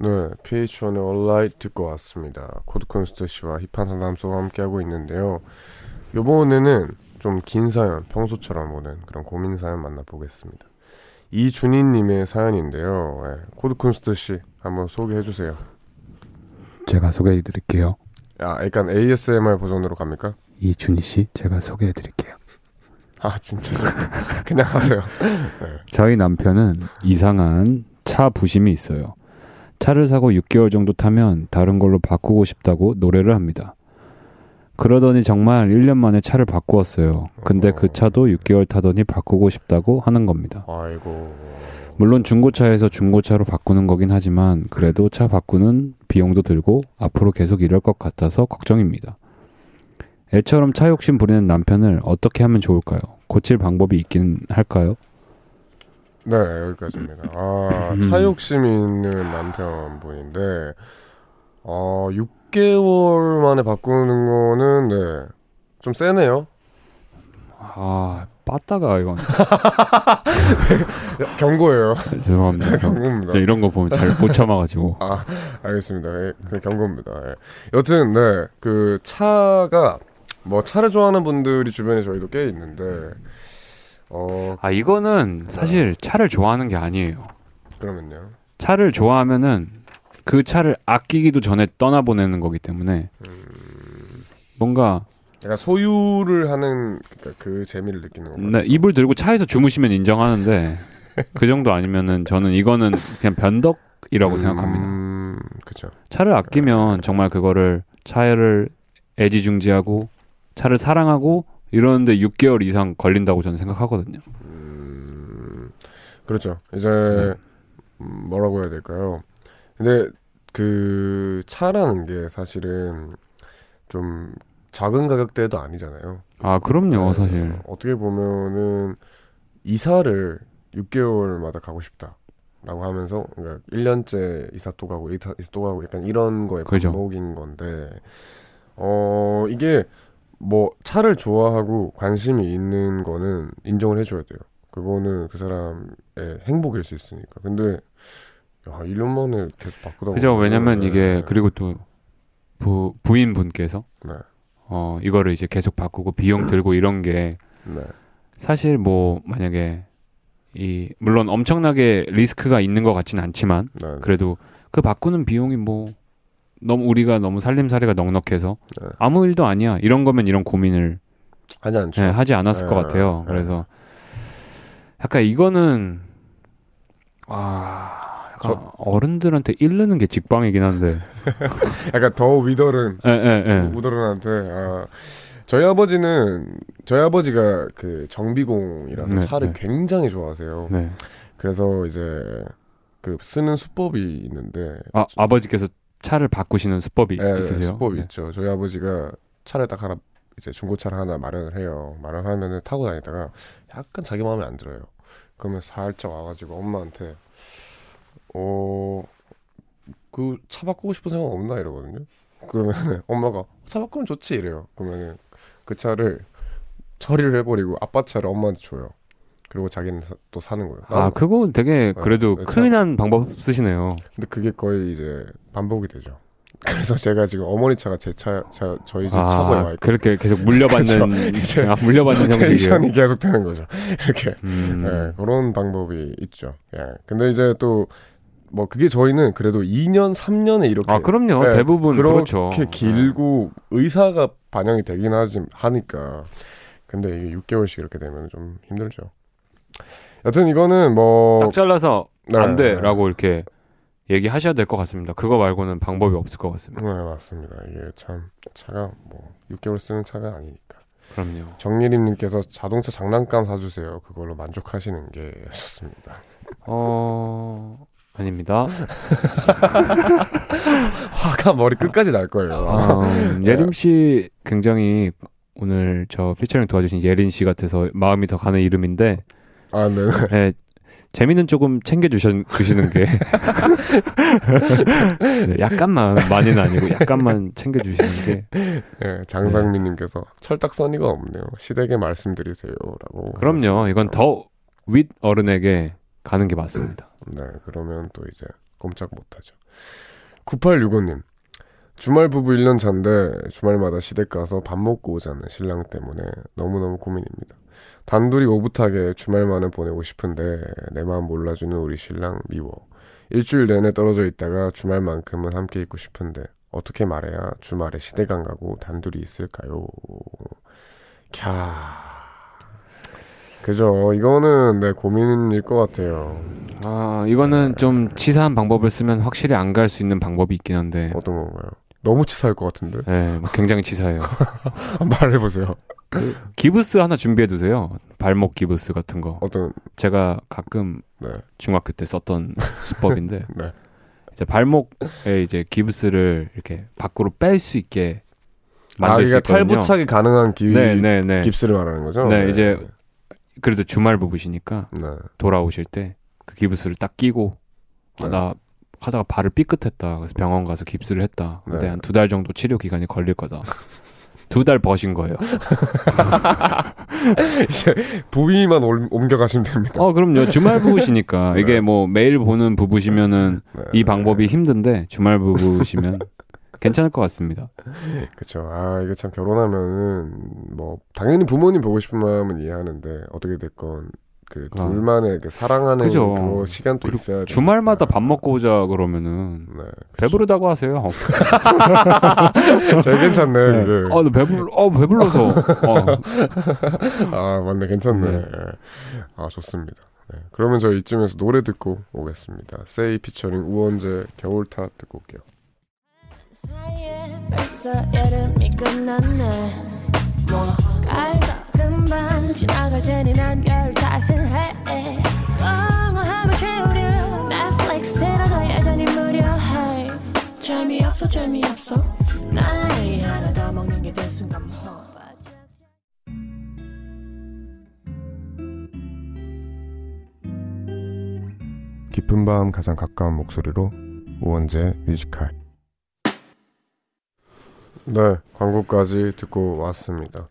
네, PH1의 All Right 듣고 왔습니다. 코드콘스트 씨와 힙한 상담소와 함께하고 있는데요. 요번에는 좀 긴 사연, 평소처럼 오는 그런 고민 사연 만나보겠습니다. 이준희님의 사연인데요. 예, 코드쿤스트 씨 한번 소개해 주세요. 제가 소개해 드릴게요. 아, 약간 ASMR 버전으로 갑니까? 이준희 씨, 제가 소개해 드릴게요. 아, 진짜 (laughs) 그냥 하세요. 저희 남편은 이상한 차 부심이 있어요. 차를 사고 6개월 정도 타면 다른 걸로 바꾸고 싶다고 노래를 합니다. 그러더니 정말 1년 만에 차를 바꾸었어요. 근데 그 차도 6개월 타더니 바꾸고 싶다고 하는 겁니다. 아이고. 물론 중고차에서 중고차로 바꾸는 거긴 하지만 그래도 차 바꾸는 비용도 들고 앞으로 계속 이럴 것 같아서 걱정입니다. 애처럼 차 욕심 부리는 남편을 어떻게 하면 좋을까요? 고칠 방법이 있긴 할까요? 네, 여기까지입니다. 아, 음. 차 욕심이 있는 남편분인데, 어, 6개월 만에 바꾸는 거는, 네, 좀 세네요. 아, 빠따가 이건 (laughs) 경고예요. (laughs) 죄송합니다. 경고입니다. 이런 거 보면 잘 못 참아가지고. 아, 알겠습니다. 예, 그 경고입니다. 예. 여튼, 네, 그 차가, 뭐, 차를 좋아하는 분들이 주변에 저희도 꽤 있는데, 어, 아 이거는 사실 차를 좋아하는 게 아니에요. 그러면요. 차를 좋아하면은 그 차를 아끼기도 전에 떠나보내는 거기 때문에 뭔가 약간 소유를 하는, 그러니까 그 재미를 느끼는 겁니다. 네, 이불 들고 차에서 주무시면 인정하는데 그 정도 아니면은 저는 이거는 그냥 변덕이라고 생각합니다. 음, 그죠. 차를 아끼면 정말 그거를 차를 애지중지하고 차를 사랑하고 이러는데 6개월 이상 걸린다고 저는 생각하거든요. 음, 그렇죠. 이제 네. 음, 뭐라고 해야 될까요? 근데 그 차라는 게 사실은 좀 작은 가격대도 아니잖아요. 아 그럼요 네, 사실. 어떻게 보면은 이사를 6개월마다 가고 싶다 라고 하면서 그러니까 1년째 이사 또 가고 이사, 이사 또 가고 약간 이런 거에. 반복인 건데 어 이게 뭐 차를 좋아하고 관심이 있는 거는 인정을 해줘야 돼요. 그거는 그 사람의 행복일 수 있으니까. 근데 야, 1년 만에 계속 바꾸다 그죠 왜냐면 네, 이게 그리고 또 부, 부인 분께서 네, 어 이거를 이제 계속 바꾸고 비용 들고 이런 게 네, 사실 뭐 만약에 이 물론 엄청나게 리스크가 있는 것 같진 않지만 네, 네. 그래도 그 바꾸는 비용이 뭐 너무 우리가 너무 살림살이가 넉넉해서 네. 아무 일도 아니야 이런 거면 이런 고민을 하지 않죠. 네, 하지 않았을 네, 것 같아요. 네. 그래서 약간 이거는 아 저- 어른들한테 일르는 게 직방이긴 한데 (laughs) 약간 더 위더른 예, 예, 예. 우더른한테 아, 저희 아버지는 저희 아버지가 그 정비공이라서 네, 차를 네. 굉장히 좋아하세요. 네. 그래서 이제 그 쓰는 수법이 있는데 아 아버지께서 차를 바꾸시는 수법이 예, 있으세요? 수법이 네. 있죠. 저희 아버지가 차를 딱 하나 이제 중고차를 하나 마련을 해요. 마련하면은 타고 다니다가 약간 자기 마음에 안 들어요. 그러면 살짝 와가지고 엄마한테 어. 그 차 바꾸고 싶은 생각 없나 이러거든요. 그러면 (laughs) 엄마가 차 바꾸면 좋지 이래요. 그러면은 그 차를 처리를 해버리고 아빠 차를 엄마한테 줘요. 그리고 자기는 사- 또 사는 거예요. 아 그거 되게 그래도 네, 큰일난 방법 쓰시네요. 근데 그게 거의 이제 반복이 되죠. (laughs) 그래서 제가 지금 어머니 차가 제 차, 차 저희 집 아 차고에 와 있고 그렇게 계속 물려받는 (laughs) 이제 아, 물려받는. 로테이션이 계속 되는 거죠. 이렇게 음. 예, 그런 방법이 있죠. 예. 근데 이제 또 뭐 그게 저희는 그래도 2년 3년에 이렇게 아 그럼요 예, 대부분 그렇게 그렇죠. 길고 의사가 반영이 되긴 하지 하니까 근데 이게 6개월씩 이렇게 되면 좀 힘들죠. 여튼 이거는 뭐 딱 잘라서 네, 안 돼라고 이렇게 얘기하셔야 될 것 같습니다. 그거 말고는 방법이 없을 것 같습니다. 네, 맞습니다. 이게 참 차가 뭐 6개월 쓰는 차가 아니니까. 그럼요. 정예림님께서 자동차 장난감 사주세요. 그걸로 만족하시는 게 좋습니다. 어 아닙니다. (laughs) 화가 머리 끝까지 날 거예요. 어, 예림 씨 굉장히 오늘 저 피처링 도와주신 예린 씨 같아서 마음이 더 가는 이름인데 아, 네. (laughs) 예, 재미는 조금 챙겨 주시는 게 (laughs) 네, 약간만 많이는 아니고 약간만 챙겨 주시는 게 네, 장상민님께서 철딱 선의가 없네요. 시댁에 말씀드리세요 라고. 그럼요. 이건 더 윗 어른에게 가는 게 맞습니다. 네, 그러면 또 이제 꼼짝 못하죠. 9865님. 주말 부부 1년 차인데 주말마다 시댁 가서 밥 먹고 오자는 신랑 때문에 너무너무 고민입니다. 단둘이 오붓하게 주말만은 보내고 싶은데 내 마음 몰라주는 우리 신랑 미워. 일주일 내내 떨어져 있다가 주말만큼은 함께 있고 싶은데 어떻게 말해야 주말에 시댁 안 가고 단둘이 있을까요? 캬. 그죠. 이거는 내 고민일 것 같아요. 아 이거는 좀 치사한 방법을 쓰면 확실히 안 갈 수 있는 방법이 있긴 한데 어떤 건가요? 너무 치사할 것 같은데. 예, 굉장히 치사해요. (laughs) 말해보세요. 기부스 하나 준비해 두세요. 발목 기부스 같은 거. 어떤, 제가 가끔 네. 중학교 때 썼던 (laughs) 수법인데 네. 이제 발목에 이제 기부스를 이렇게 밖으로 뺄 수 있게 아, 만들 수 그러니까 있거든요. 탈부착이 가능한 기, 네, 네, 네. 깁스를 말하는 거죠? 네, 이제 그래도 주말 부부시니까 네. 돌아오실 때 그 기부스를 딱 끼고 아, 네. 나 하다가 발을 삐끗했다. 그래서 병원 가서 깁스를 했다. 근데 네. 한두 달 정도 치료 기간이 걸릴 거다. (laughs) 두 달 버신 거예요. (laughs) 이제 부위만 올- 옮겨가시면 됩니다. 어, 그럼요. 주말 부부시니까 (laughs) 네. 이게 뭐 매일 보는 부부시면은 네. 이 방법이 힘든데 주말 부부시면 괜찮을 것 같습니다. (laughs) 그쵸. 아, 이게 참 결혼하면은, 뭐, 당연히 부모님 보고 싶은 마음은 이해하는데, 어떻게 됐건, 그, 아. 둘만의 그 사랑하는 그죠. 그 시간 또 그리고 있어야 돼. 주말마다 밥 먹고 오자 그러면은 네. 배부르다고 하세요. (laughs) 제일 괜찮네, 네. 그게. 어, 나 배불, 어, 배불러서. 어, (laughs) 아, 맞네. 괜찮네. 네. 예. 아, 좋습니다. 네. 그러면 저 이쯤에서 노래 듣고 오겠습니다. 세이 피처링 우원재 겨울타 듣고 올게요. 깊은 밤 가장 가까운 목소리로 우원재 뮤지컬 네 광고까지 듣고 왔습니다.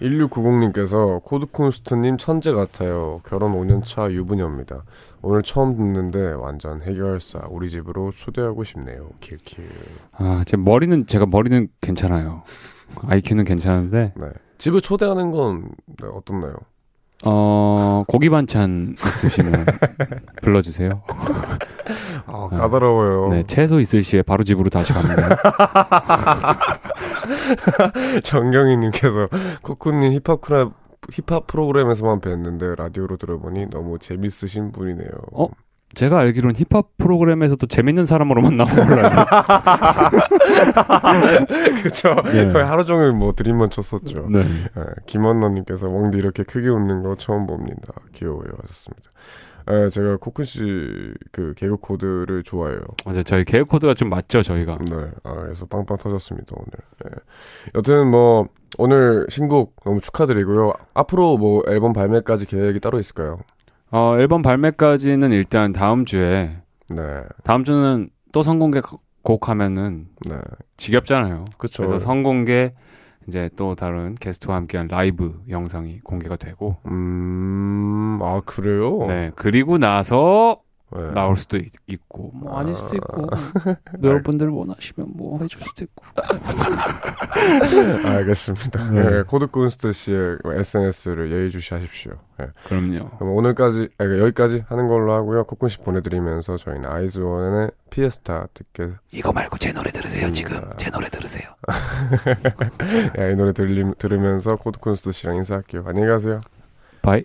1690님께서 코드쿤스트님 천재 같아요. 결혼 5년차 유부녀입니다. 오늘 처음 듣는데 완전 해결사 우리 집으로 초대하고 싶네요. 킬킬. 아, 제 머리는, 제가 머리는 괜찮아요. IQ는 괜찮은데, 네. 집을 초대하는 건 네, 어떻나요? 어, 고기 반찬 있으시면 (laughs) 불러주세요. 아 까다로워요 네, 채소 있을 시에 바로 집으로 다시 갑니다. (laughs) 정경희님께서 코코님 힙합 크라 힙합 프로그램에서만 뵀는데 라디오로 들어보니 너무 재밌으신 분이네요. 어? 제가 알기로는 힙합 프로그램에서도 재밌는 사람으로만 (laughs) 나온 걸로 알고 (laughs) 그쵸. 네. 거의 하루 종일 뭐 드림만 쳤었죠. 네. 예, 김원나님께서 웡디 이렇게 크게 웃는 거 처음 봅니다. 귀여워요 하셨습니다. 예, 제가 코쿤 씨 그 개그 코드를 좋아해요. 맞아요. 저희 개그 코드가 좀 맞죠, 저희가. 네, 아, 그래서 빵빵 터졌습니다 오늘. 예. 여튼 뭐 오늘 신곡 너무 축하드리고요. 앞으로 뭐 앨범 발매까지 계획이 따로 있을까요? 어, 앨범 발매까지는 일단 다음 주에, 네, 다음 주는 또 선공개 곡 하면은 네, 지겹잖아요. 그쵸. 그래서 선공개 이제 또 다른 게스트와 함께한 라이브 영상이 공개가 되고, 음, 아 그래요? 네 그리고 나서 네. 나올 수도 있, 고 뭐 아닐 수도 있고 (laughs) 여러분들 원하시면 뭐 해줄 수도 있고 (laughs) 알겠습니다. 네. 네, 코드쿤스트 씨의 SNS를 예의주시하십시오. 네. 그럼요. 그럼 오늘까지 아니, 그러니까 여기까지 하는 걸로 하고요. 코쿤 씨 보내드리면서 저희는 아이즈원의 피에스타 듣게 이거 말고 제 노래 들으세요 지금. 제 노래 들으세요. (laughs) 야, 이 노래 들리, 들으면서 코드쿤스트 씨랑 인사할게요. 안녕히 가세요. 바이.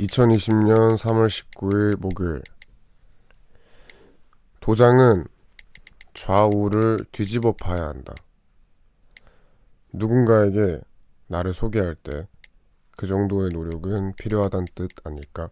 2020년 3월 19일 목요일 도장은 좌우를 뒤집어 파야 한다. 누군가에게 나를 소개할 때 그 정도의 노력은 필요하단 뜻 아닐까?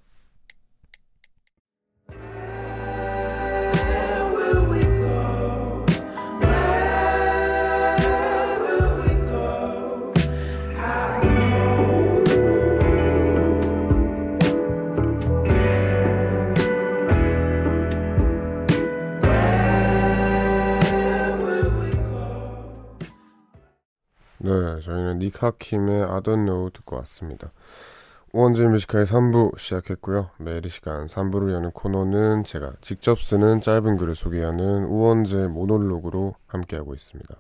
저희는 니카킴의 I don't know 듣고 왔습니다. 우원재 Music High 3부 시작했고요. 매일 이 시간 3부를 여는 코너는 제가 직접 쓰는 짧은 글을 소개하는 우원재 모놀로그로 함께하고 있습니다.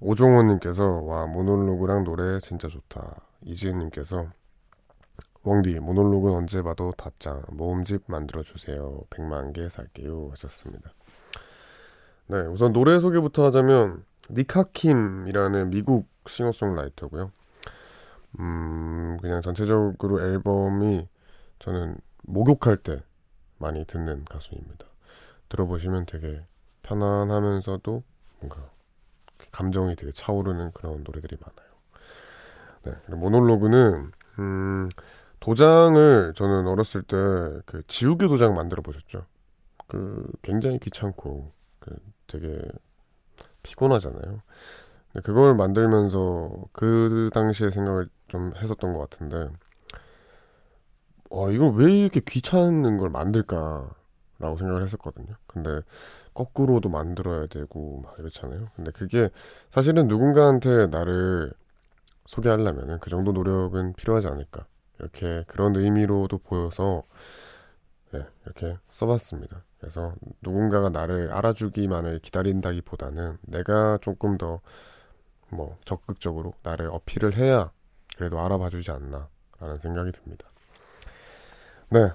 오종원님께서 와 모놀로그랑 노래 진짜 좋다. 이지은님께서 웡디 모놀로그는 언제 봐도 다짱 모음집 만들어주세요. 100만 개 살게요 하셨습니다. 네, 우선 노래 소개부터 하자면 니카 킴이라는 미국 싱어송라이터고요. 음, 그냥 전체적으로 앨범이 저는 목욕할 때 많이 듣는 가수입니다. 들어보시면 되게 편안하면서도 뭔가 감정이 되게 차오르는 그런 노래들이 많아요. 네, 모놀로그는 음, 도장을 저는 어렸을 때 그 지우개 도장 만들어 보셨죠? 그 굉장히 귀찮고 그 되게 피곤하잖아요. 근데 그걸 만들면서 그 당시에 생각을 좀 했었던 것 같은데, 와, 이걸 왜 이렇게 귀찮은 걸 만들까라고 생각을 했었거든요. 근데 거꾸로도 만들어야 되고 막 이렇잖아요. 근데 그게 사실은 누군가한테 나를 소개하려면 그 정도 노력은 필요하지 않을까. 이렇게 그런 의미로도 보여서 네, 이렇게 써봤습니다. 그래서 누군가가 나를 알아주기만을 기다린다기보다는 내가 조금 더 뭐 적극적으로 나를 어필을 해야 그래도 알아봐 주지 않나라는 생각이 듭니다. 네.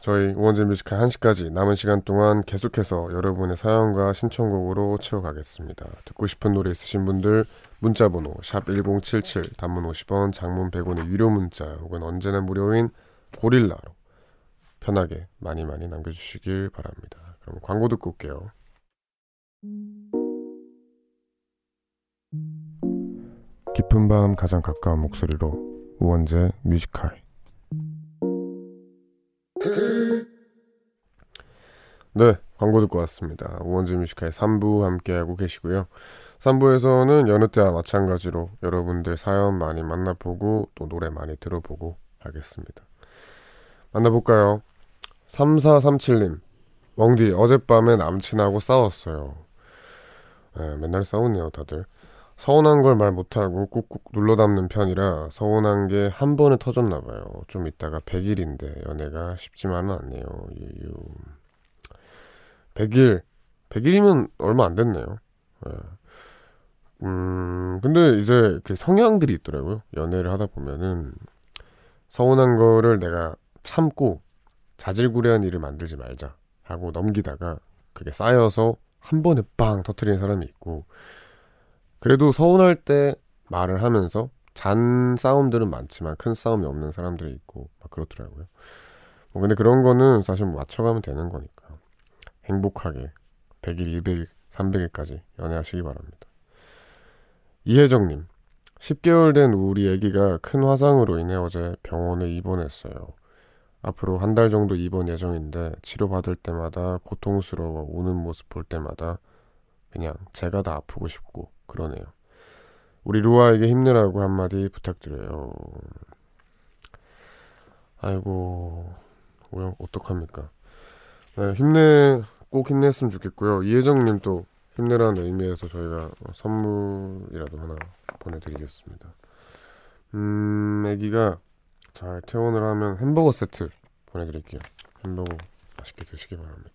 저희 우원재 뮤지컬 1시까지 남은 시간 동안 계속해서 여러분의 사연과 신청곡으로 채워가겠습니다. 듣고 싶은 노래 있으신 분들 문자번호 샵1077 단문 50원 장문 100원의 유료 문자 혹은 언제나 무료인 고릴라로 편하게 많이 많이 남겨주시길 바랍니다. 그럼 광고 듣고 올게요. 깊은 밤 가장 가까운 목소리로 우원재 Music High 네, 광고 듣고 왔습니다. 우원재 Music High 3부 함께하고 계시고요. 3부에서는 여느 때와 마찬가지로 여러분들 사연 많이 만나보고 또 노래 많이 들어보고 하겠습니다. 만나볼까요? 3437님, 멍디, 어젯밤에 남친하고 싸웠어요. 네, 맨날 싸우네요, 다들. 서운한 걸 말 못하고 꾹꾹 눌러 담는 편이라 서운한 게 한 번에 터졌나봐요. 좀 있다가 100일인데 연애가 쉽지만은 않네요. 유유. 100일. 100일이면 얼마 안 됐네요. 네. 음, 근데 이제 그 성향들이 있더라고요. 연애를 하다 보면은 서운한 거를 내가 참고 자질구레한 일을 만들지 말자 하고 넘기다가 그게 쌓여서 한 번에 빵 터트리는 사람이 있고 그래도 서운할 때 말을 하면서 잔 싸움들은 많지만 큰 싸움이 없는 사람들이 있고 막 그렇더라고요. 뭐 근데 그런 거는 사실 뭐 맞춰가면 되는 거니까 행복하게 100일, 200일, 300일까지 연애하시기 바랍니다. 이혜정님 10개월 된 우리 아기가 큰 화상으로 인해 어제 병원에 입원했어요. 앞으로 한 달 정도 입원 예정인데 치료받을 때마다 고통스러워 우는 모습 볼 때마다 그냥 제가 다 아프고 싶고 그러네요. 우리 루아에게 힘내라고 한마디 부탁드려요. 아이고, 뭐야, 어떡합니까. 네, 힘내, 꼭 힘냈으면 좋겠고요. 이혜정님 또 힘내라는 의미에서 저희가 선물이라도 하나 보내드리겠습니다. 음, 애기가 잘 퇴원을 하면 햄버거 세트 보내드릴게요. 햄버거 맛있게 드시기 바랍니다.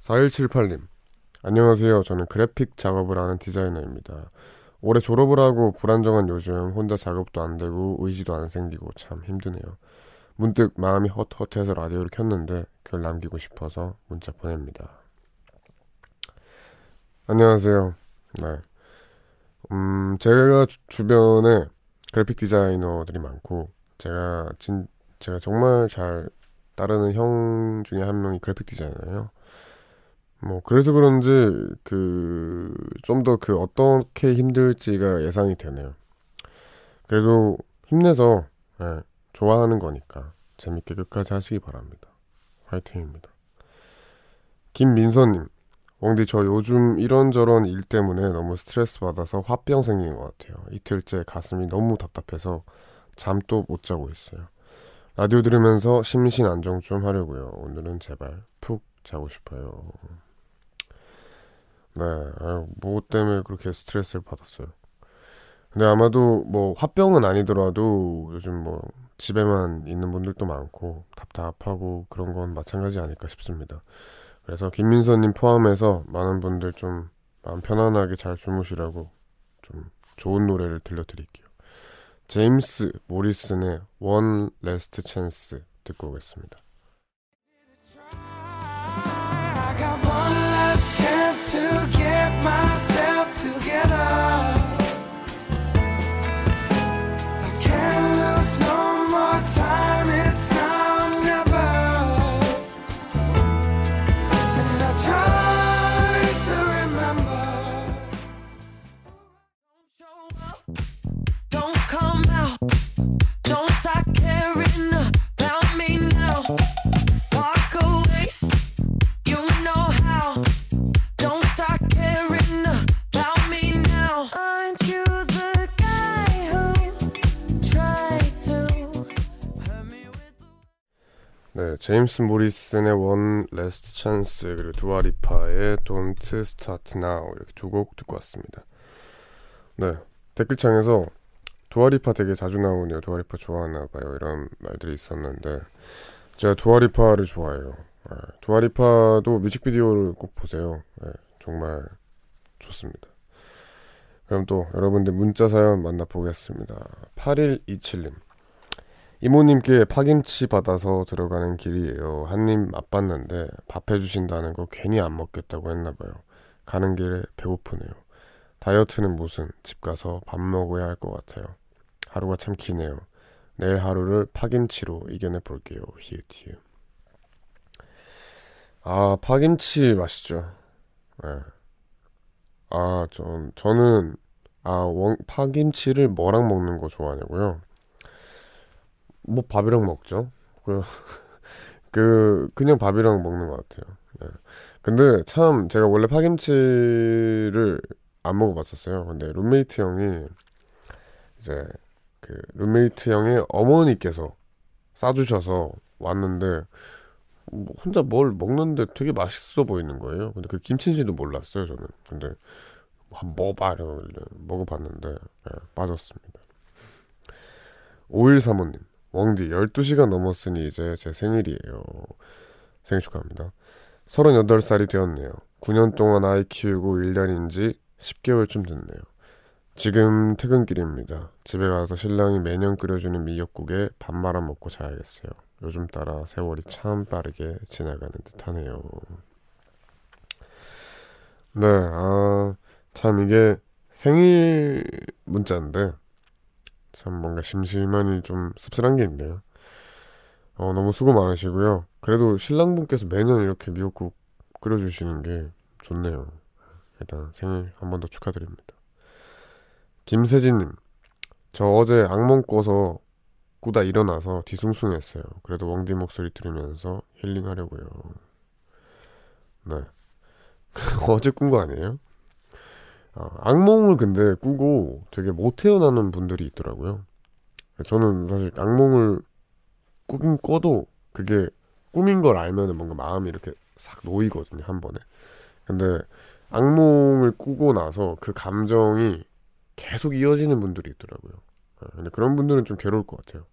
4178님 안녕하세요. 저는 그래픽 작업을 하는 디자이너입니다. 올해 졸업을 하고 불안정한 요즘 혼자 작업도 안 되고 의지도 안 생기고 참 힘드네요. 문득 마음이 헛헛해서 라디오를 켰는데 글 남기고 싶어서 문자 보냅니다. 안녕하세요. 네. 음, 제가 주, 주변에 그래픽 디자이너들이 많고 제가 진 제가 정말 잘 따르는 형 중에 한 명이 그래픽 디자이너예요. 뭐 그래서 그런지 그 좀 더 그 어떻게 힘들지가 예상이 되네요. 그래도 힘내서 예, 좋아하는 거니까 재밌게 끝까지 하시기 바랍니다. 화이팅입니다. 김민서님, 엉디 저 요즘 이런저런 일 때문에 너무 스트레스 받아서 화병 생긴 것 같아요. 이틀째 가슴이 너무 답답해서 잠도 못 자고 있어요. 라디오 들으면서 심신 안정 좀 하려고요. 오늘은 제발 푹 자고 싶어요. 네, 아유, 뭐 때문에 그렇게 스트레스를 받았어요. 근데 아마도 뭐 화병은 아니더라도 요즘 뭐 집에만 있는 분들도 많고 답답하고 그런 건 마찬가지 아닐까 싶습니다. 그래서 김민서님 포함해서 많은 분들 좀 마음 편안하게 잘 주무시라고 좀 좋은 노래를 들려드릴게요. 제임스 모리슨의 One Last Chance 듣고 오겠습니다. 제임스 모리슨의 One Last Chance 그리고 두아리파의 Don't Start Now 이렇게 두 곡 듣고 왔습니다. 네, 댓글창에서 두아리파 되게 자주 나오네요. 두아리파 좋아하나 봐요. 이런 말들이 있었는데 제가 두아리파를 좋아해요. 네, 두아리파도 뮤직비디오를 꼭 보세요. 네, 정말 좋습니다. 그럼 또 여러분들 문자 사연 만나보겠습니다. 8127님 이모님께 파김치 받아서 들어가는 길이에요. 한 입 맛봤는데 밥 해주신다는 거 괜히 안 먹겠다고 했나봐요. 가는 길에 배고프네요. 다이어트는 무슨 집 가서 밥 먹어야 할 것 같아요. 하루가 참 기네요. 내일 하루를 파김치로 이겨내 볼게요. 히읗히읗. 아 파김치 맛있죠. 네. 아 전, 저는 아 원, 파김치를 뭐랑 먹는 거 좋아하냐고요? 뭐 밥이랑 먹죠. 그, (laughs) 그 그냥 밥이랑 먹는 것 같아요. 네. 근데 참 제가 원래 파김치를 안 먹어봤었어요. 근데 룸메이트 형이 이제 그 룸메이트 형의 어머니께서 싸주셔서 왔는데 뭐 혼자 뭘 먹는데 되게 맛있어 보이는 거예요. 근데 그 김치인지도 몰랐어요 저는. 근데 한번 먹어봐 이러길래 먹어봤는데 네, 빠졌습니다. 5135님 왕디 12시간 넘었으니 이제 제 생일이에요. 생일 축하합니다. 38살이 되었네요. 9년 동안 아이 키우고 1년인지 10개월쯤 됐네요. 지금 퇴근길입니다. 집에 가서 신랑이 매년 끓여주는 미역국에 밥 말아 먹고 자야겠어요. 요즘 따라 세월이 참 빠르게 지나가는 듯 하네요. 네, 아, 참 이게 생일 문자인데, 참 뭔가 심심하니 좀 씁쓸한 게 있네요. 어, 너무 수고 많으시고요. 그래도 신랑분께서 매년 이렇게 미역국 끓여주시는 게 좋네요. 일단 생일 한 번 더 축하드립니다. 김세진님, 저 어제 악몽 꿔서 꾸다 일어나서 뒤숭숭했어요. 그래도 왕디 목소리 들으면서 힐링하려고요. 네. (laughs) 어제 꾼 거 아니에요? 아, 악몽을 근데 꾸고 되게 못 태어나는 분들이 있더라고요. 저는 사실 악몽을 꿈 꿔도 그게 꿈인 걸 알면은 뭔가 마음이 이렇게 싹 놓이거든요, 한 번에. 근데 악몽을 꾸고 나서 그 감정이 계속 이어지는 분들이 있더라고요. 아, 근데 그런 분들은 좀 괴로울 것 같아요.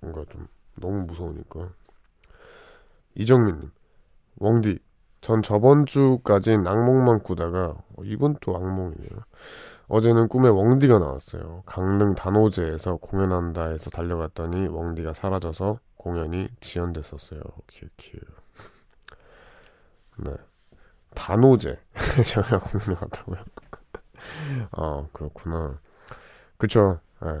뭔가 좀 너무 무서우니까. 이정민님, 웡디, 전 저번 주까진 악몽만 꾸다가 어, 이번 또 악몽이네요. 어제는 꿈에 웡디가 나왔어요. 강릉 단오제에서 공연한다 해서 달려갔더니 웡디가 사라져서 공연이 지연됐었어요. 키키키. 네. 단오제. (laughs) 제가 공연을 갔다고요. (laughs) 아, 그렇구나. 그쵸. 예.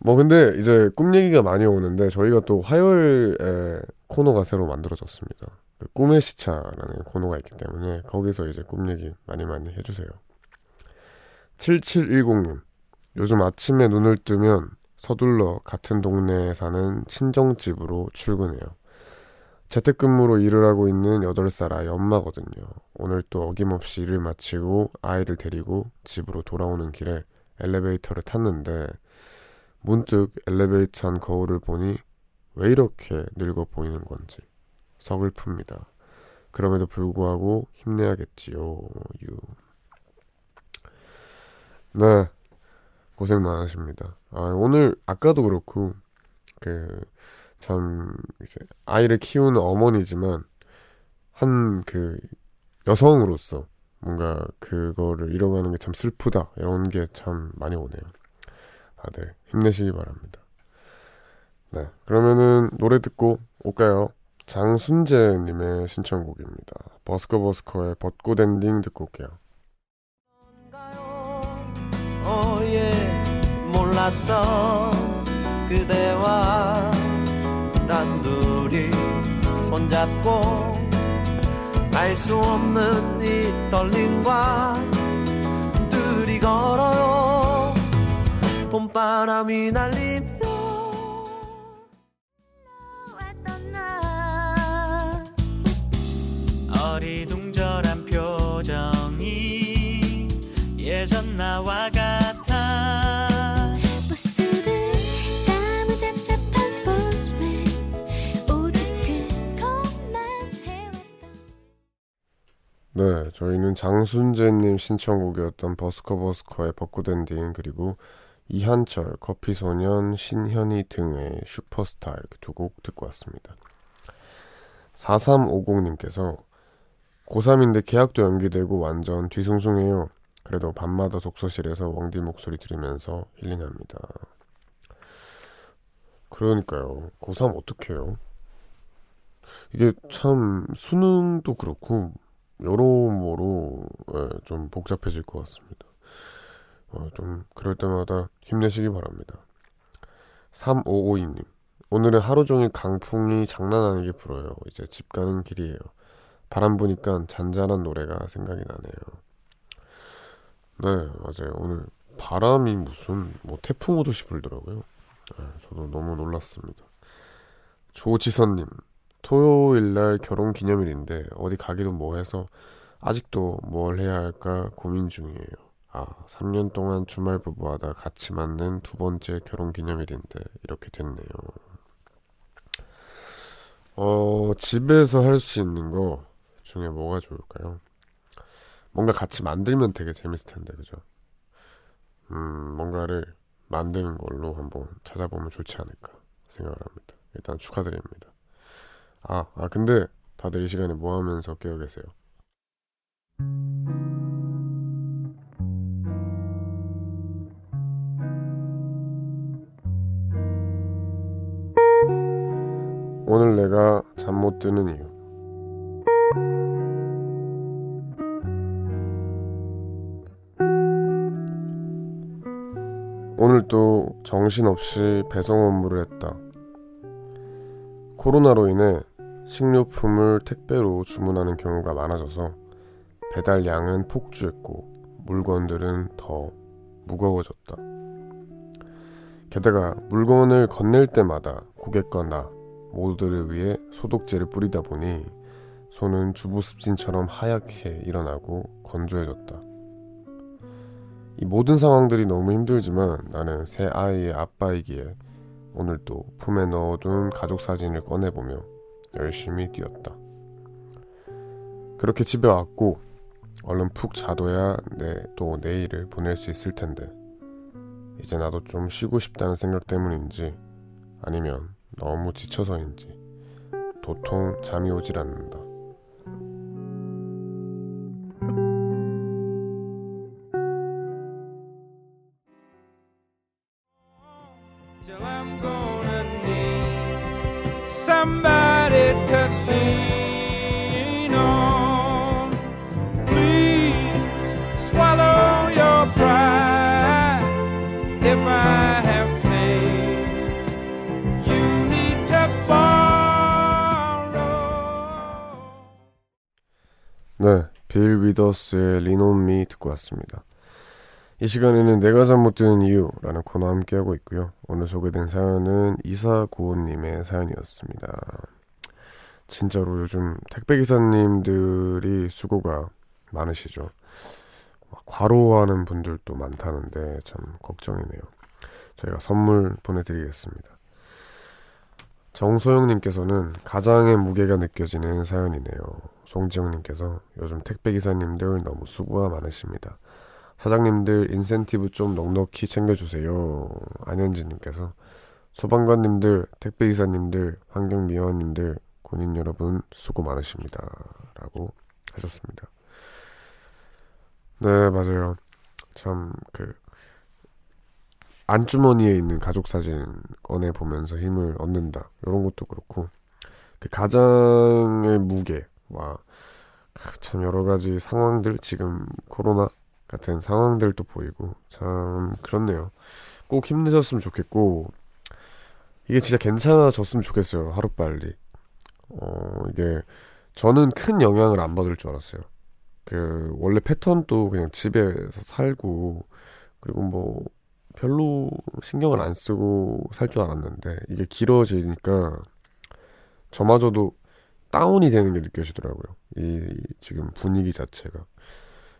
뭐 근데 이제 꿈 얘기가 많이 오는데 저희가 또 화요일에 코너가 새로 만들어졌습니다. 그 꿈의 시차라는 코너가 있기 때문에 거기서 이제 꿈 얘기 많이 많이 해주세요. 7710님. 요즘 아침에 눈을 뜨면 서둘러 같은 동네에 사는 친정집으로 출근해요. 재택근무로 일을 하고 있는 8살 아이 엄마거든요. 오늘 또 어김없이 일을 마치고 아이를 데리고 집으로 돌아오는 길에 엘리베이터를 탔는데 문득 엘리베이터 안 거울을 보니 왜 이렇게 늙어 보이는 건지 서글픕니다. 그럼에도 불구하고 힘내야겠지요. 유. 네. 고생 많으십니다. 아, 오늘 아까도 그렇고 그 참 이제 아이를 키우는 어머니지만 한 그 여성으로서 뭔가 그거를 잃어가는 게 참 슬프다 이런 게 참 많이 오네요. 다들 힘내시기 바랍니다. 네, 그러면은 노래 듣고 올까요? 장순재님의 신청곡입니다. 버스커 버스커의 벚꽃 엔딩 듣고 올게요. 오예 몰랐던 그대와 단둘이 손잡고 알 수 없는 이 떨림과 둘이 걸어요 봄바람이 날리 예전 나와 같아 버스들 땀을 잡잡한 스포츠맨 오직 그것만 해왔던 네, 저희는 장순재님 신청곡이었던 버스커 버스커의 벚꽃 엔딩 그리고 이한철, 커피소년, 신현희 등의 슈퍼스타 이렇게 두 곡 듣고 왔습니다. 4350님께서 고3인데 계약도 연기되고 완전 뒤숭숭해요. 그래도 밤마다 독서실에서 왕디 목소리 들으면서 힐링합니다. 그러니까요. 고3 어떡해요? 이게 참 수능도 그렇고 여러모로 예, 좀 복잡해질 것 같습니다. 어, 좀 그럴 때마다 힘내시기 바랍니다. 3552님 오늘은 하루 종일 강풍이 장난 아니게 불어요. 이제 집 가는 길이에요. 바람 부니까 잔잔한 노래가 생각이 나네요. 네 맞아요. 오늘 바람이 무슨 뭐 태풍 오듯이 불더라고요. 예, 저도 너무 놀랐습니다. 조지선님 토요일 날 결혼 기념일인데 어디 가기도 뭐해서 아직도 뭘 해야 할까 고민 중이에요. 아, 3년 동안 주말 부부하다 같이 맞는 두 번째 결혼 기념일인데 이렇게 됐네요. 어, 집에서 할 수 있는 거 중에 뭐가 좋을까요? 뭔가 같이 만들면 되게 재밌을 텐데, 그죠? 음, 뭔가를 만드는 걸로 한번 찾아보면 좋지 않을까 생각을 합니다. 일단 축하드립니다. 아, 아, 근데 다들 이 시간에 뭐 하면서 깨어 계세요? 오늘 내가 잠 못 드는 이유. 오늘 또 정신없이 배송 업무를 했다. 코로나로 인해 식료품을 택배로 주문하는 경우가 많아져서 배달량은 폭주했고 물건들은 더 무거워졌다. 게다가 물건을 건넬 때마다 고객과 나 모두들을 위해 소독제를 뿌리다 보니 손은 주부 습진처럼 하얗게 일어나고 건조해졌다. 이 모든 상황들이 너무 힘들지만 나는 새 아이의 아빠이기에 오늘 또 품에 넣어둔 가족 사진을 꺼내보며 열심히 뛰었다. 그렇게 집에 왔고 얼른 푹 자둬야 내 또 내일을 보낼 수 있을 텐데 이제 나도 좀 쉬고 싶다는 생각 때문인지 아니면 너무 지쳐서인지 도통 잠이 오질 않는다. 빌 위더스의 리논미 듣고 왔습니다. 이 시간에는 내가 잠못 드는 이유라는 코너 함께하고 있고요. 오늘 소개된 사연은 이사구호님의 사연이었습니다. 진짜로 요즘 택배기사님들이 수고가 많으시죠. 막 과로하는 분들도 많다는데 참 걱정이네요. 저희가 선물 보내드리겠습니다. 정소영님께서는 가장의 무게가 느껴지는 사연이네요. 송지영님께서 요즘 택배기사님들 너무 수고가 많으십니다. 사장님들 인센티브 좀 넉넉히 챙겨주세요. 안현진님께서 소방관님들, 택배기사님들, 환경미화원님들, 군인 여러분 수고 많으십니다. 라고 하셨습니다. 네, 맞아요. 참, 그, 안주머니에 있는 가족 사진 꺼내 보면서 힘을 얻는다. 이런 것도 그렇고, 그 가장의 무게와 참 여러 가지 상황들, 지금 코로나 같은 상황들도 보이고 참 그렇네요. 꼭 힘내셨으면 좋겠고 이게 진짜 괜찮아졌으면 좋겠어요. 하루 빨리. 어 이게 저는 큰 영향을 안 받을 줄 알았어요. 그 원래 패턴도 그냥 집에서 살고 그리고 뭐 별로 신경을 안 쓰고 살 줄 알았는데 이게 길어지니까 저마저도 다운이 되는 게 느껴지더라고요. 이 지금 분위기 자체가.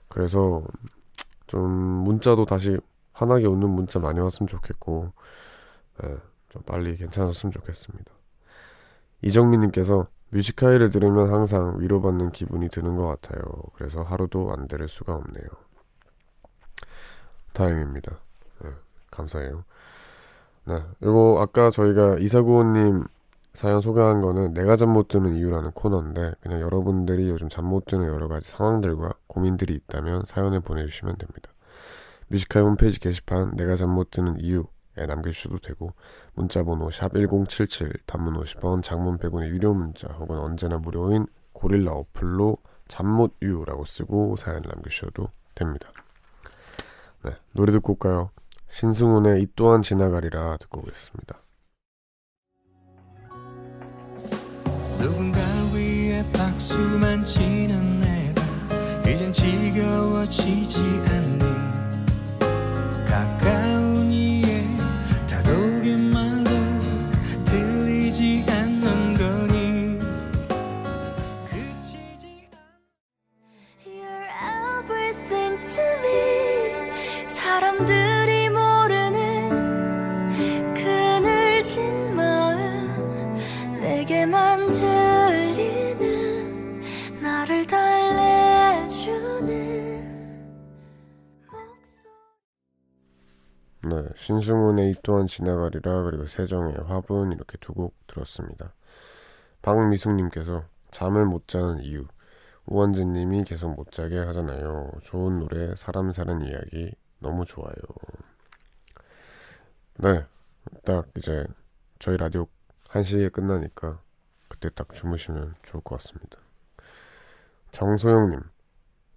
그래서 좀 문자도 다시 환하게 웃는 문자 많이 왔으면 좋겠고 예, 좀 빨리 괜찮았으면 좋겠습니다. 이정민님께서 뮤지카이를 들으면 항상 위로받는 기분이 드는 것 같아요. 그래서 하루도 안 들을 수가 없네요. 다행입니다. 예, 감사해요. 네, 이거 아까 저희가 이사구호님 사연 소개한 거는 내가 잠 못 드는 이유라는 코너인데 그냥 여러분들이 요즘 잠 못 드는 여러 가지 상황들과 고민들이 있다면 사연을 보내주시면 됩니다. 뮤지카이 홈페이지 게시판 내가 잠 못 드는 이유에 남겨주셔도 되고 문자번호 샵1077 단문 50원 장문 100원의 유료 문자 혹은 언제나 무료인 고릴라 어플로 잠못 유라고 쓰고 사연을 남겨주셔도 됩니다. 네, 노래 듣고 올까요? 신승훈의 이 또한 지나가리라 듣고 오겠습니다. 누군가를 위해 박수만 치는 내가 이젠 지겨워지지 않니 가까운 이 네, 신승훈의 이 또한 지나가리라 그리고 세정의 화분 이렇게 두 곡 들었습니다. 박미숙님께서 잠을 못 자는 이유 우원재님이 계속 못 자게 하잖아요. 좋은 노래 사람 사는 이야기 너무 좋아요. 네, 딱 이제 저희 라디오 1시에 끝나니까 그때 딱 주무시면 좋을 것 같습니다. 정소영님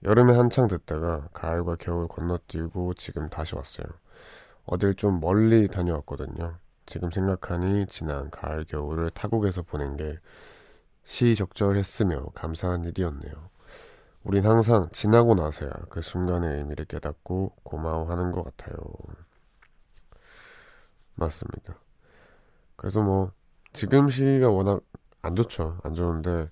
여름에 한창 듣다가 가을과 겨울 건너뛰고 지금 다시 왔어요. 어딜 좀 멀리 다녀왔거든요. 지금 생각하니 지난 가을 겨울을 타국에서 보낸 게 시적절했으며 감사한 일이었네요. 우린 항상 지나고 나서야 그 순간의 의미를 깨닫고 고마워하는 것 같아요. 맞습니다. 그래서 뭐 지금 시기가 워낙 안 좋죠. 안 좋은데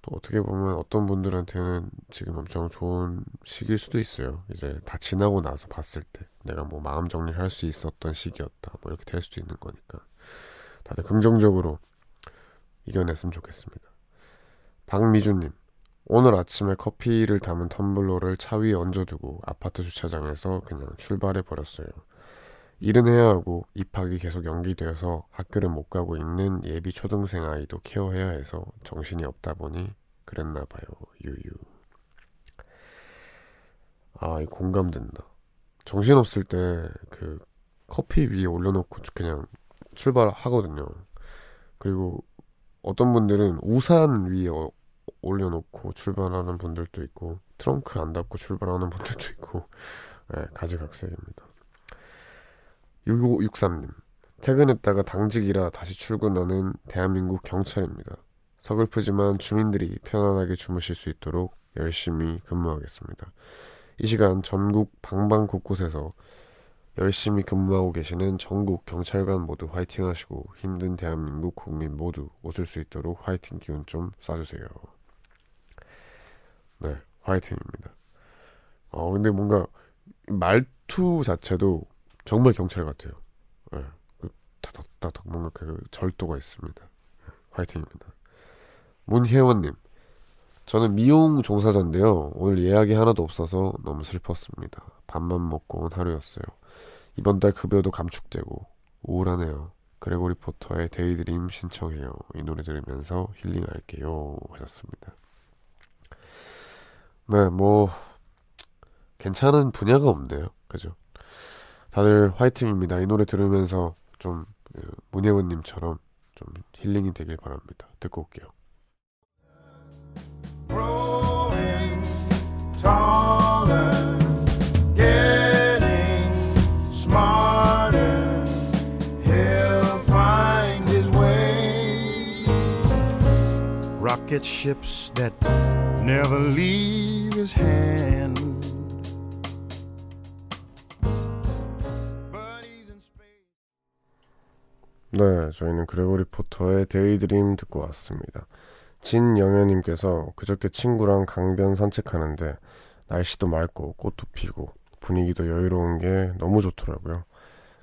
또 어떻게 보면 어떤 분들한테는 지금 엄청 좋은 시기일 수도 있어요. 이제 다 지나고 나서 봤을 때 내가 뭐 마음 정리를 할 수 있었던 시기였다. 뭐 이렇게 될 수도 있는 거니까 다들 긍정적으로 이겨냈으면 좋겠습니다. 박미주님 오늘 아침에 커피를 담은 텀블러를 차 위에 얹어두고 아파트 주차장에서 그냥 출발해 버렸어요. 일은 해야 하고 입학이 계속 연기되어서 학교를 못 가고 있는 예비 초등생 아이도 케어해야 해서 정신이 없다 보니 그랬나 봐요. 유유. 아, 이 공감된다. 정신 없을 때 그 커피 위에 올려놓고 그냥 출발하거든요. 그리고 어떤 분들은 우산 위에 어- 올려놓고 출발하는 분들도 있고 트렁크 안 닫고 출발하는 (laughs) 분들도 있고 네, 가지각색입니다. 6563님 퇴근했다가 당직이라 다시 출근하는 대한민국 경찰입니다. 서글프지만 주민들이 편안하게 주무실 수 있도록 열심히 근무하겠습니다. 이 시간 전국 방방 곳곳에서 열심히 근무하고 계시는 전국 경찰관 모두 화이팅 하시고 힘든 대한민국 국민 모두 웃을 수 있도록 화이팅 기운 좀 쏴주세요. 네, 화이팅입니다. 어, 근데 뭔가 말투 자체도 정말 경찰 같아요. 네, 그 타닥타닥 뭔가 그 절도가 있습니다. 화이팅입니다. 문혜원님, 저는 미용 종사자인데요. 오늘 예약이 하나도 없어서 너무 슬펐습니다. 밥만 먹고 온 하루였어요. 이번 달 급여도 감축되고 우울하네요. 그레고리 포터의 Daydream 신청해요. 이 노래 들으면서 힐링할게요. 하셨습니다. 네, 뭐 괜찮은 분야가 없네요. 그죠? 다들 화이팅입니다. 이 노래 들으면서 좀 그, 문혜원님처럼 좀 힐링이 되길 바랍니다. 듣고 올게요. Rocket ships that never leave his hand. 네, 저희는 그레고리 포터의 Daydream 듣고 왔습니다. 진영현님께서 그저께 친구랑 강변 산책하는데 날씨도 맑고 꽃도 피고 분위기도 여유로운 게 너무 좋더라고요.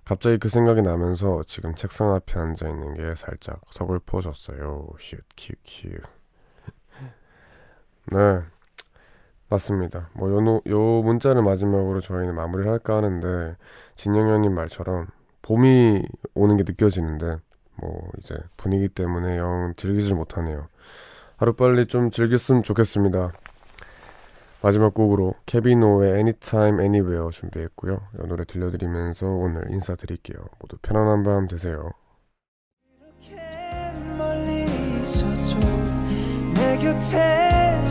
갑자기 그 생각이 나면서 지금 책상 앞에 앉아 있는 게 살짝 서글퍼졌어요. 휴, 큐, 큐. 네, 맞습니다. 뭐, 요, 노- 요 문자를 마지막으로 저희는 마무리를 할까 하는데, 진영현님 말처럼 봄이 오는 게 느껴지는데, 뭐, 이제 분위기 때문에 영 즐기질 못하네요. 하루빨리 좀 즐겼으면 좋겠습니다. 마지막 곡으로 케비노의 Anytime Anywhere 준비했고요. 이 노래 들려드리면서 오늘 인사드릴게요. 모두 편안한 밤 되세요. 곁에